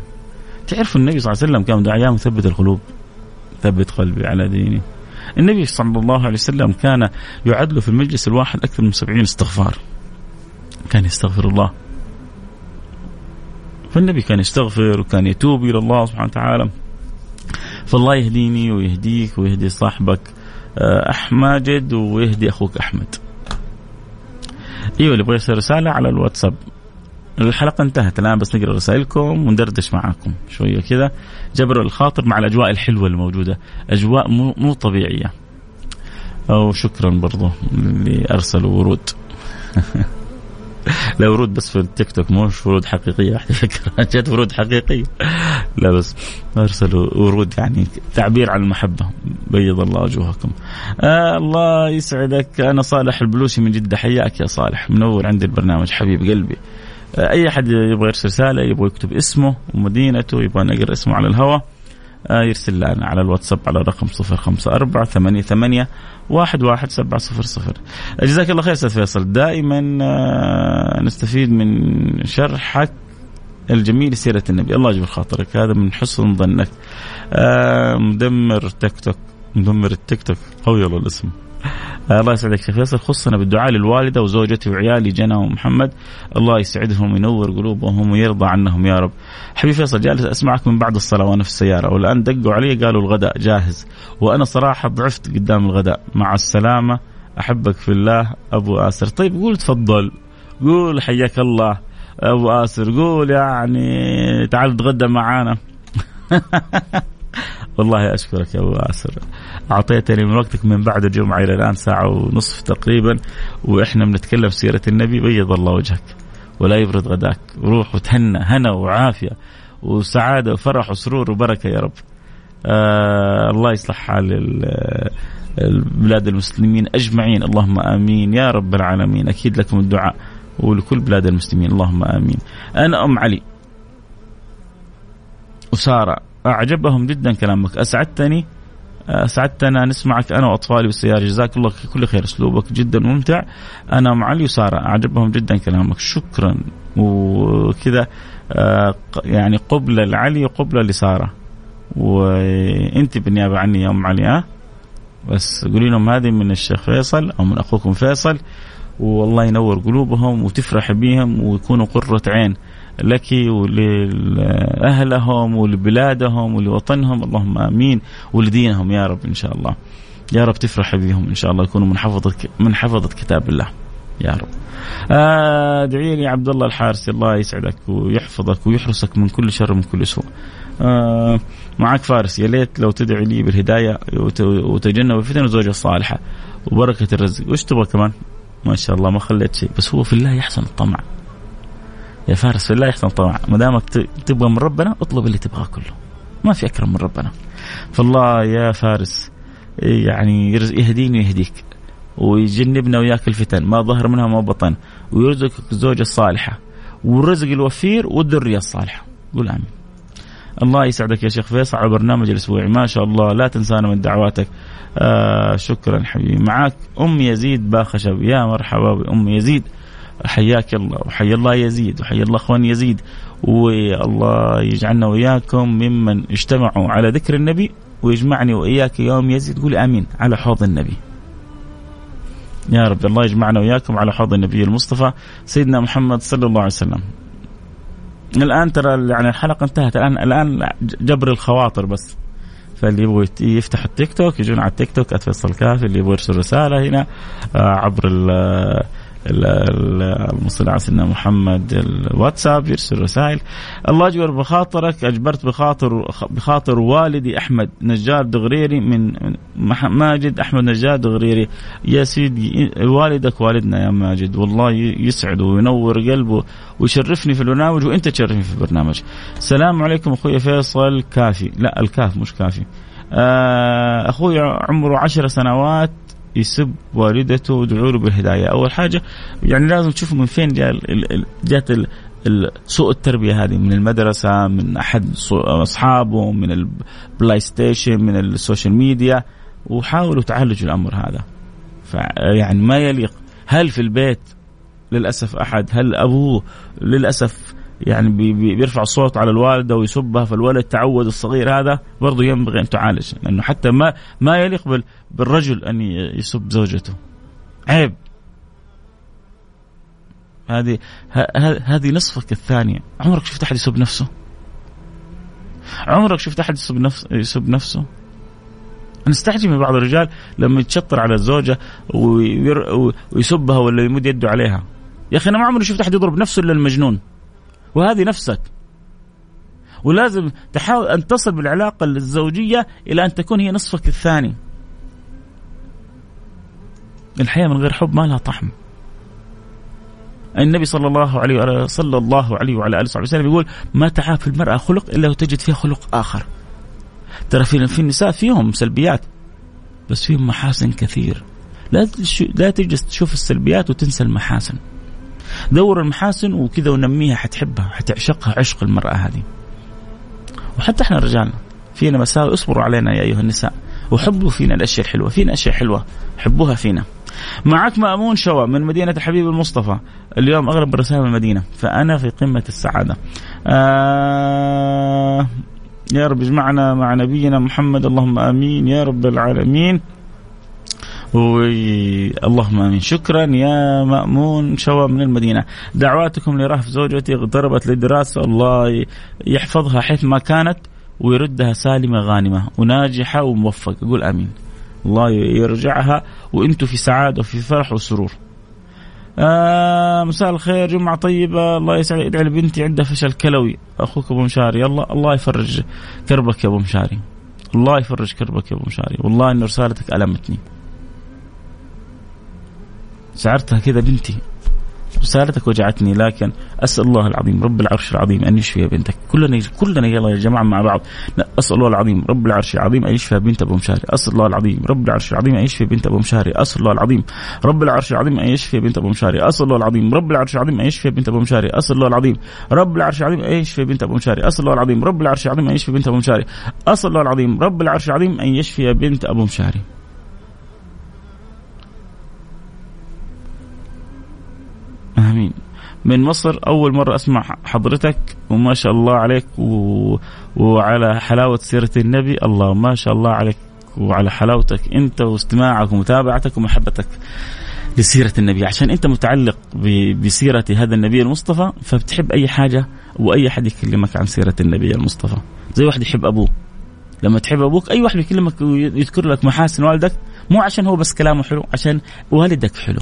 Speaker 1: تعرفوا النبي صلى الله عليه وسلم كان دعاء مثبت القلوب ثبت قلبي على ديني. النبي صلى الله عليه وسلم كان يعد له في المجلس الواحد أكثر من سبعين استغفار. كان يستغفر الله. فالنبي كان يستغفر وكان يتوب إلى الله سبحانه وتعالى. فالله يهديني ويهديك ويهدي صاحبك آه، أحمد ويهدي أخوك أحمد. إيوه اللي يبغى يرسل رسالة على الواتساب. الحلقة انتهت الآن بس نقرأ رسائلكم وندردش معاكم شوية كذا. جبر الخاطر مع الأجواء الحلوة الموجودة. أجواء مو, مو طبيعية. أو شكرا برضو اللي أرسلوا ورود. لا ورود بس في التيك توك مش ورود حقيقية واحدة فكرة. جت ورود حقيقية. لا بس أرسلوا ورود يعني تعبير عن المحبة. بيض الله وجوهكم. آه الله يسعدك. أنا صالح البلوسي من جدة حياك يا صالح. منور عندي البرنامج حبيب قلبي. آه أي أحد يبغى يرسل رسالة يبغى يكتب اسمه ومدينته يبغى نقرأ اسمه على الهواء. يرسل لنا على الواتساب على الرقم 054 88 واحد واحد سبعة صفر صفر. جزاك الله خير أستاذ فيصل. دائما آه، نستفيد من شرحك الجميل سيرة النبي. الله يجبر خاطرك. هذا من حسن ظنك. آه، مدمر تيك توك. مدمر التيك توك. قوي والله الاسم. آه، الله يسعدك شيخ فيصل. خصنا بالدعاء للوالدة وزوجتي وعيالي جنى ومحمد. الله يسعدهم وينور قلوبهم ويرضى عنهم يا رب. حبيبي فيصل جالس أسمعك من بعد الصلاة وأنا في السيارة. والآن دقوا علي قالوا الغداء جاهز. وأنا صراحة ضعفت قدام الغداء. مع السلامة أحبك في الله أبو آسر. طيب قول تفضل. قول حياك الله. أبو آسر قول يعني تعال تغدى معانا. والله أشكرك يا أبو اسر أعطيتني من وقتك من بعد الجمعة إلى الآن ساعة ونصف تقريبا وإحنا بنتكلم سيرة النبي بيض الله وجهك ولا يبرد غداك. روح وتهنى هنا وعافية وسعادة وفرح وسرور وبركة يا رب. آه الله يصلح حال البلاد المسلمين أجمعين. اللهم آمين يا رب العالمين. أكيد لكم الدعاء ولكل بلاد المسلمين. اللهم آمين. أنا أم علي. وسارة. أعجبهم جدا كلامك. أسعدتني. أسعدتنا. نسمعك أنا وأطفالي بالسياره جزاك الله كل خير. أسلوبك جدا ممتع. أنا ام علي وساره أعجبهم جدا كلامك. شكرا. وكذا آه، يعني قبلة لعلي وقبلة لسارة وإنت بالنيابة عني يا أم علي ها؟ بس قولي لهم هذه من الشيخ فيصل أو من أخوكم فيصل. والله ينور قلوبهم وتفرح بهم ويكونوا قرة عين. لك ولأهلهم ولبلادهم ولوطنهم. اللهم آمين. ولدينهم يا رب إن شاء الله. يا رب تفرح بهم إن شاء الله يكونوا من حفظة من حفظة كتاب الله. يا رب. آه، ادعي لي عبد الله الحارسي الله يسعدك ويحفظك ويحرسك من كل شر ومن كل سوء. آه معك فارس. يا ليت لو تدعي لي بالهداية وتجنب الفتن وزوجة الصالحة. وبركة الرزق. وش تبغى كمان؟ ما شاء الله ما خليت شيء. بس هو في الله يحسن الطمع. يا فارس الله يحسن الطمع ما دامك تبغى من ربنا اطلب اللي تبغاه كله. ما في أكرم من ربنا. فالله يا فارس يعني يهديني ويهديك ويجنبنا وياك الفتن ما ظهر منها ما بطن ويرزقك الزوجة الصالحة والرزق الوفير والذرية الصالحة. قول آمين. الله يسعدك يا شيخ فيصل على برنامج الأسبوعي. ما شاء الله لا تنسانا من دعواتك. آه شكرا حبيبي. معك أم يزيد باخشب. يا مرحبا بأم يزيد. حياك الله وحيا الله يزيد وحيا الله أخوان يزيد والله يجعلنا وإياكم ممن اجتمعوا على ذكر النبي ويجمعني وإياك يوم يزيد. قول آمين على حوض النبي. يا رب الله يجمعنا وياكم على حوض النبي المصطفى سيدنا محمد صلى الله عليه وسلم. الآن ترى يعني الحلقة انتهت. الان الآن جبر الخواطر بس. فاللي يبغوا يفتحوا التيك توك يجون على التيك توك أتفصل كافي اللي يبغى يرسل رسالة هنا آه، عبر المصلي على سيدنا محمد الواتساب يرسل رسائل. الله يجبر بخاطرك أجبرت بخاطر بخاطر والدي أحمد نجار دغريري من ماجد أحمد نجار دغريري. يا سيدي والدك والدنا يا ماجد والله يسعده وينور قلبه ويشرفني في البرنامج وأنت تشرفني في البرنامج. السلام عليكم أخوي فيصل كافي. لا الكاف مش كافي. آه، أخوي عمره عشر سنوات يسب والدته ويدعو له بالهداية، أول حاجة يعني لازم تشوفوا من فين جات سوء التربية هذه من المدرسة من أحد أصحابه من ال PlayStation من ال social media وحاولوا تعالجوا الأمر هذا. فيعني ما يليق. هل في البيت؟ للأسف أحد. هل أبوه؟ للأسف يعني بيرفع الصوت على الوالدة ويسبها فالولد تعود الصغير هذا برضه ينبغي أن تعالج لأنه حتى ما ما يليق بالرجل أن يسب زوجته. عيب. هذه هذه نصفك الثانية. عمرك شفت أحد يسب نفسه؟ عمرك شفت أحد يسب نفسه يسب نفسه؟ نستعجب من بعض الرجال لما يتشطر على الزوجة ويسبها ولا يمد يده عليها. يا أخي أنا ما عمري شفت أحد يضرب نفسه إلا المجنون. وهذه نفسك ولازم تحاول أن تصل بالعلاقة الزوجية إلى أن تكون هي نصفك الثاني الحياة من غير حب ما لها طعم النبي صلى الله عليه وعلى صلى الله عليه وعلى آله وصحبه وسلم يقول ما تعاف المرأة خلق إلا وتجد فيها خلق آخر. ترى في في النساء فيهم سلبيات بس فيهم محاسن كثير. لا لا تجلس تشوف السلبيات وتنسى المحاسن. دور المحاسن وكذا ونميها حتحبها حتعشقها عشق المرأة هذه. وحتى إحنا الرجال فينا مساوي اصبروا علينا يا أيها النساء. وحبوا فينا الأشياء الحلوة فينا أشياء حلوة حبوها فينا. معك مأمون شوا من مدينة الحبيب المصطفى. اليوم أغلب الرسائل من المدينة فأنا في قمة السعادة. آه يا رب اجمعنا مع نبينا محمد اللهم آمين يا رب العالمين. اللهم آمين. شكرا يا مأمون شوا من المدينة. دعواتكم لرهف زوجتي اغتربت للدراسه الله يحفظها حيث ما كانت ويردها سالمة غانمة وناجحة وموفقة. قول آمين. الله يرجعها وإنتم في سعادة وفي فرح وسرور. آه مساء الخير جمعة طيبة. الله يسعد ادعي لبنتي عندها فشل كلوي. أخوك أبو مشاري. الله الله يفرج كربك يا أبو مشاري. الله يفرج كربك يا أبو مشاري. والله إن رسالتك ألمتني. شعرتها كذا بنتي. رسالتك وجعتني لكن أسأل الله العظيم رب العرش العظيم أن يشفي بنتك. كلنا كلنا يلا يا جماعة مع بعض. أسأل الله العظيم رب العرش العظيم أن يشفي بنت أبو مشاري. أسأل الله العظيم رب العرش العظيم أن يشفي بنت أبو مشاري. أسأل الله العظيم رب العرش العظيم أن يشفي بنت أبو مشاري. أسأل الله العظيم رب العرش العظيم أن يشفي بنت أبو مشاري. أسأل الله العظيم رب العرش العظيم أن يشفي بنت أبو مشاري. أسأل الله العظيم رب العرش العظيم أن يشفي بنت أبو مشاري. أسأل الله العظيم رب العرش العظيم أن يشفي بنت أبو مشاري. آمين. من مصر أول مرة أسمع حضرتك وما شاء الله عليك و... وعلى حلاوة سيرة النبي. الله ما شاء الله عليك وعلى حلاوتك أنت واستماعك ومتابعتك ومحبتك لسيرة النبي. عشان أنت متعلق بسيرة هذا النبي المصطفى فبتحب أي حاجة وأي حد يكلمك عن سيرة النبي المصطفى. زي واحد يحب أبوه. لما تحب أبوك أي واحد يكلمك ويذكر لك محاسن والدك مو عشان هو بس كلامه حلو عشان والدك حلو.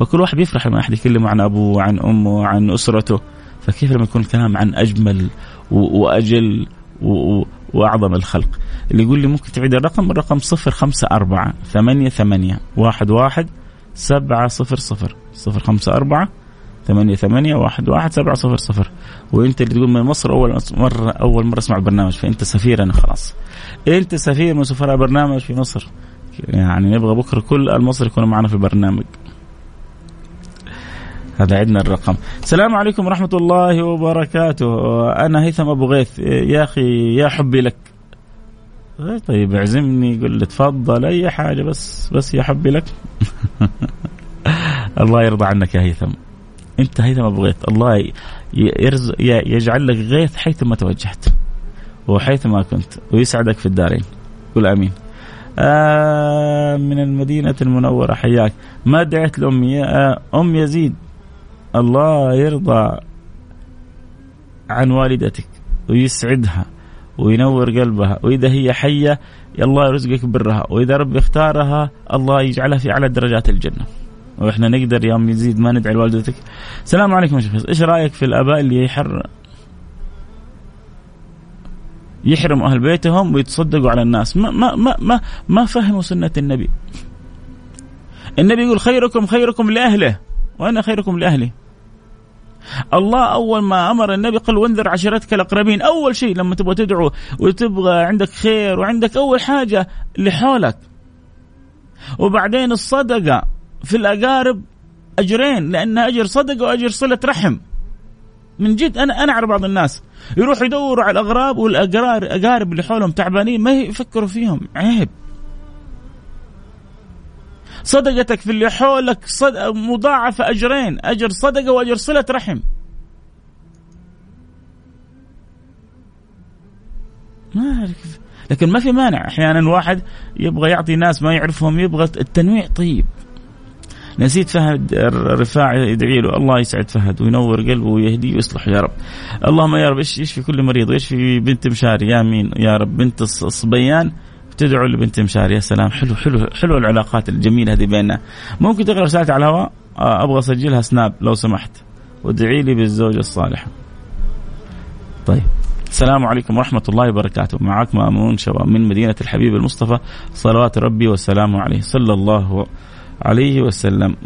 Speaker 1: فكل واحد بيفرح لما أحد يكلمه عن أبوه وعن أمه وعن أسرته. فكيف لما يكون الكلام عن أجمل وأجل وأعظم الخلق. اللي يقول لي ممكن تعيد الرقم الرقم صفر خمسة أربعة ثمانية ثمانية واحد واحد سبعة صفر صفر صفر خمسة أربعة ثمانية ثمانية واحد واحد سبعة صفر صفر. وأنت اللي تقول من مصر أول مرة أول مرة أسمع البرنامج فأنت سفير أنا خلاص. أنت سفير من سفراء برنامج في مصر. يعني نبغى بكرة كل المصر يكونوا معنا في البرنامج. هذا عندنا الرقم. السلام عليكم ورحمة الله وبركاته. أنا هيثم أبو غيث. يا أخي يا حبي لك. طيب اعزمني قل لي تفضل أي حاجة بس بس يا حبي لك. الله يرضى عنك يا هيثم. أنت هيثم أبو غيث. الله يرزق يجعل لك غيث حيثما توجهت. وحيثما كنت. ويسعدك في الدارين. قل آمين. آه من المدينة المنورة. حياك. ما دعيت لأمي؟ آه أم يزيد. الله يرضى عن والدتك ويسعدها وينور قلبها وإذا هي حية الله يرزقك برها وإذا ربي اختارها الله يجعلها في أعلى درجات الجنة. وإحنا نقدر يوم يزيد ما ندعي لوالدتك. السلام عليكم يا شيخ إيش رأيك في الأباء اللي يحر يحرموا أهل بيتهم ويتصدقوا على الناس؟ ما ما ما ما, ما فهموا سنة النبي. النبي يقول خيركم خيركم لأهله. وأنا خيركم لأهلي. الله أول ما أمر النبي قال وانذر عشيرتك الأقربين. أول شيء لما تبغى تدعو وتبغى عندك خير وعندك أول حاجة اللي حولك وبعدين الصدقة في الأقارب أجرين لانها أجر صدقة وأجر صلة رحم. من جد أنا أنا أعرف بعض الناس يروحوا يدوروا على الاغراب والاقارب اللي حولهم تعبانين ما يفكروا فيهم. عيب. صدقتك في اللي حولك. مضاعفة أجرين أجر صدقة وأجر صلة رحم. ما أعرف لكن ما في مانع. أحيانا واحد يبغى يعطي ناس ما يعرفهم يبغى التنويع. طيب. نسيت فهد الرفاعي يدعي له. الله يسعد فهد وينور قلبه ويهديه ويصلح يا رب. اللهم يا رب يشفي كل مريض؟ ويشفي بنت مشاري؟ يا مين؟ يا رب. بنت الصبيان تدعو لبنت مشاري. يا سلام. حلو حلو حلو العلاقات الجميلة هذه بيننا. ممكن تقرأ رسالتي على الهواء؟ آه، أبغى أسجلها سناب لو سمحت. وادعي لي بالزوجة الصالحة. طيب. السلام عليكم ورحمة الله وبركاته. معك مأمون شباب من مدينة الحبيب المصطفى. صلوات ربي وسلامه عليه. صلى الله عليه وسلم.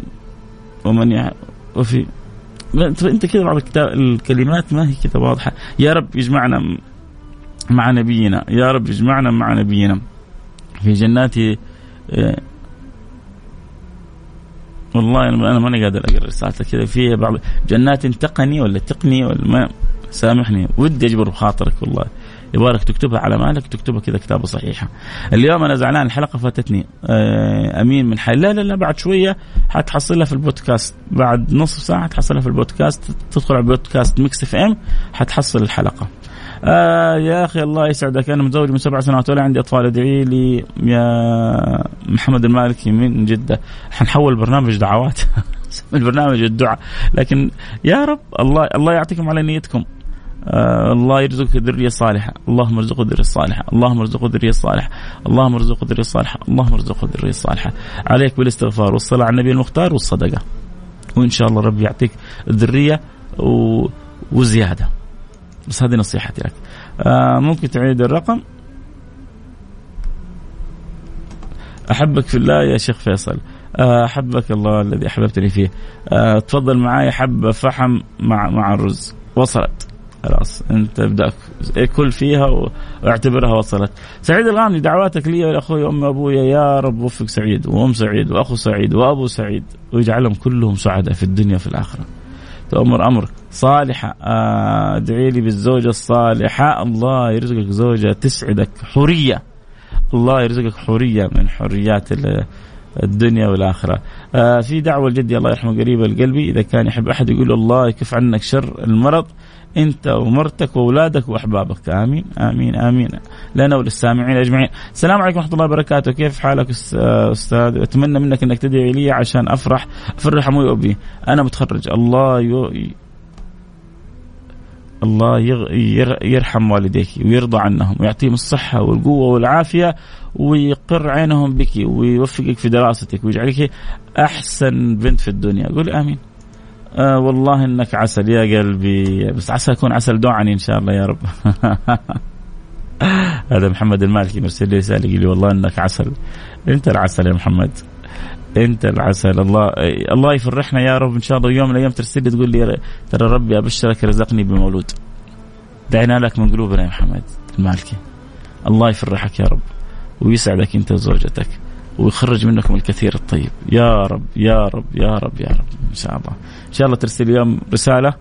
Speaker 1: ومن يع... وفي انت كذا بعض الكتاب الكلمات ما هي كذا واضحة. يا رب يجمعنا مع نبينا. يا رب يجمعنا مع نبينا. في جنات آه، والله أنا ماني قادر أقرأ رسالتك كذا. في بعض جنات تقني ولا تقني ولا ما سامحني. ودي أجبر بخاطرك والله. يبغالك تكتبها على مالك تكتبها كذا كتابة صحيحة. اليوم أنا زعلان الحلقة فاتتني. آه، أمين من حي لا لا لا بعد شوية حتحصلها في البودكاست. بعد نصف ساعة حتحصلها في البودكاست. تدخل على البودكاست Mix FM حتحصل الحلقة. آه يا أخي الله يسعدك. أنا متزوج من سبع سنوات ولا عندي أطفال. ادعي لي يا محمد المالكي من جدة. حنحول برنامج دعوات. البرنامج الدعاء. لكن يا رب الله الله يعطيكم على نيتكم. آه الله يرزقك ذرية صالحة. اللهم ارزقه ذرية صالحة. اللهم ارزقه ذرية صالحة. اللهم ارزقه ذرية صالحة. اللهم ارزقه ذرية صالحة. عليك بالاستغفار والصلاة على النبي المختار والصدقة. وإن شاء الله ربي يعطيك الذرية و... وزيادة. بس هذه نصيحتي لك. آه ممكن تعيد الرقم؟ أحبك في الله يا شيخ فيصل. آه، أحبك الله الذي أحببتني فيه. أه تفضل معي حبة فحم مع مع الرز. وصلت. خلاص أنت ابدا كل فيها واعتبرها وصلت. سعيد الغامدي دعواتك لي ولاخوي وامي وابويا يا رب وفق سعيد وأم سعيد وأخو سعيد وأبو سعيد ويجعلهم كلهم سعداء في الدنيا وفي الآخرة. تؤمر أمر صالحة. آه، ادعي لي بالزوجة الصالحة. الله يرزقك زوجة تسعدك. حوريه. الله يرزقك حوريه من حريات الدنيا والآخرة. آه في دعوة لجدي الله يرحمه قريبه لقلبي إذا كان يحب أحد يقول الله يكف عنك شر المرض أنت ومرتك وأولادك وأحبابك. آمين آمين آمين. لنا وللسامعين أجمعين. السلام عليكم ورحمة الله وبركاته. كيف حالك أستاذ؟ أتمنى منك أنك تدعي لي عشان أفرح. أفرح أبوي وابي أنا متخرج. الله ي... الله يرحم والديك ويرضى عنهم ويعطيهم الصحة والقوة والعافية ويقر عينهم بك ويوفقك في دراستك ويجعلك أحسن بنت في الدنيا. قول آمين. آه والله إنك عسل يا قلبي. بس عسى اكون عسل دوعني إن شاء الله يا رب. هذا محمد المالكي مرسل لي رساله يقول لي والله إنك عسل. أنت العسل يا محمد. انت العسل. الله الله يفرحنا يا رب. إن شاء الله يوم من الأيام ترسل لي تقول لي ترى ربي أبشرك رزقني بمولود. دعينا لك من قلوبنا يا محمد المالكي. الله يفرحك يا رب ويسعدك أنت وزوجتك ويخرج منكم الكثير الطيب. يا رب يا رب يا رب يا رب. إن شاء الله. إن شاء الله ترسل اليوم رسالة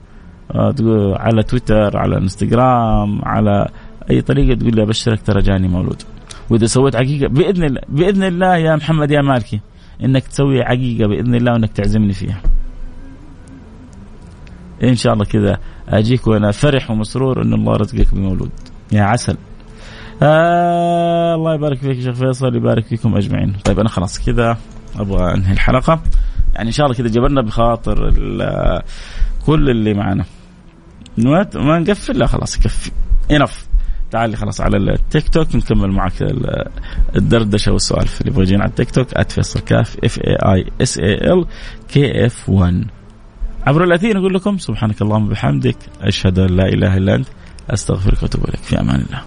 Speaker 1: آه، على تويتر على إنستغرام على أي طريقة تقول لي أبشرك ترى جاني مولود. وإذا سويت عقيقة بإذن الله بإذن الله يا محمد يا مالكي. إنك تسوي عقيقة بإذن الله وإنك تعزمني فيها. إن شاء الله كذا أجيك وأنا فرح ومسرور إن الله رزقك بمولود يا عسل. آه الله يبارك فيك شيخ فيصل يبارك فيكم أجمعين. طيب أنا خلاص كذا أبغى أنهي الحلقة. يعني إن شاء الله كذا جبرنا بخاطر كل اللي معنا. ما نقفل؟ لا خلاص يكفي. Enough تعال خلاص على التيك توك نكمل معك الدردشة والسوالف اللي يبغى على التيك توك @فيصل كاف F A I S A L K F 1 عبر الأثير نقول لكم سبحانك اللهم وبحمدك أشهد أن لا إله إلا أنت أستغفرك وأتوب إليك في أمان الله.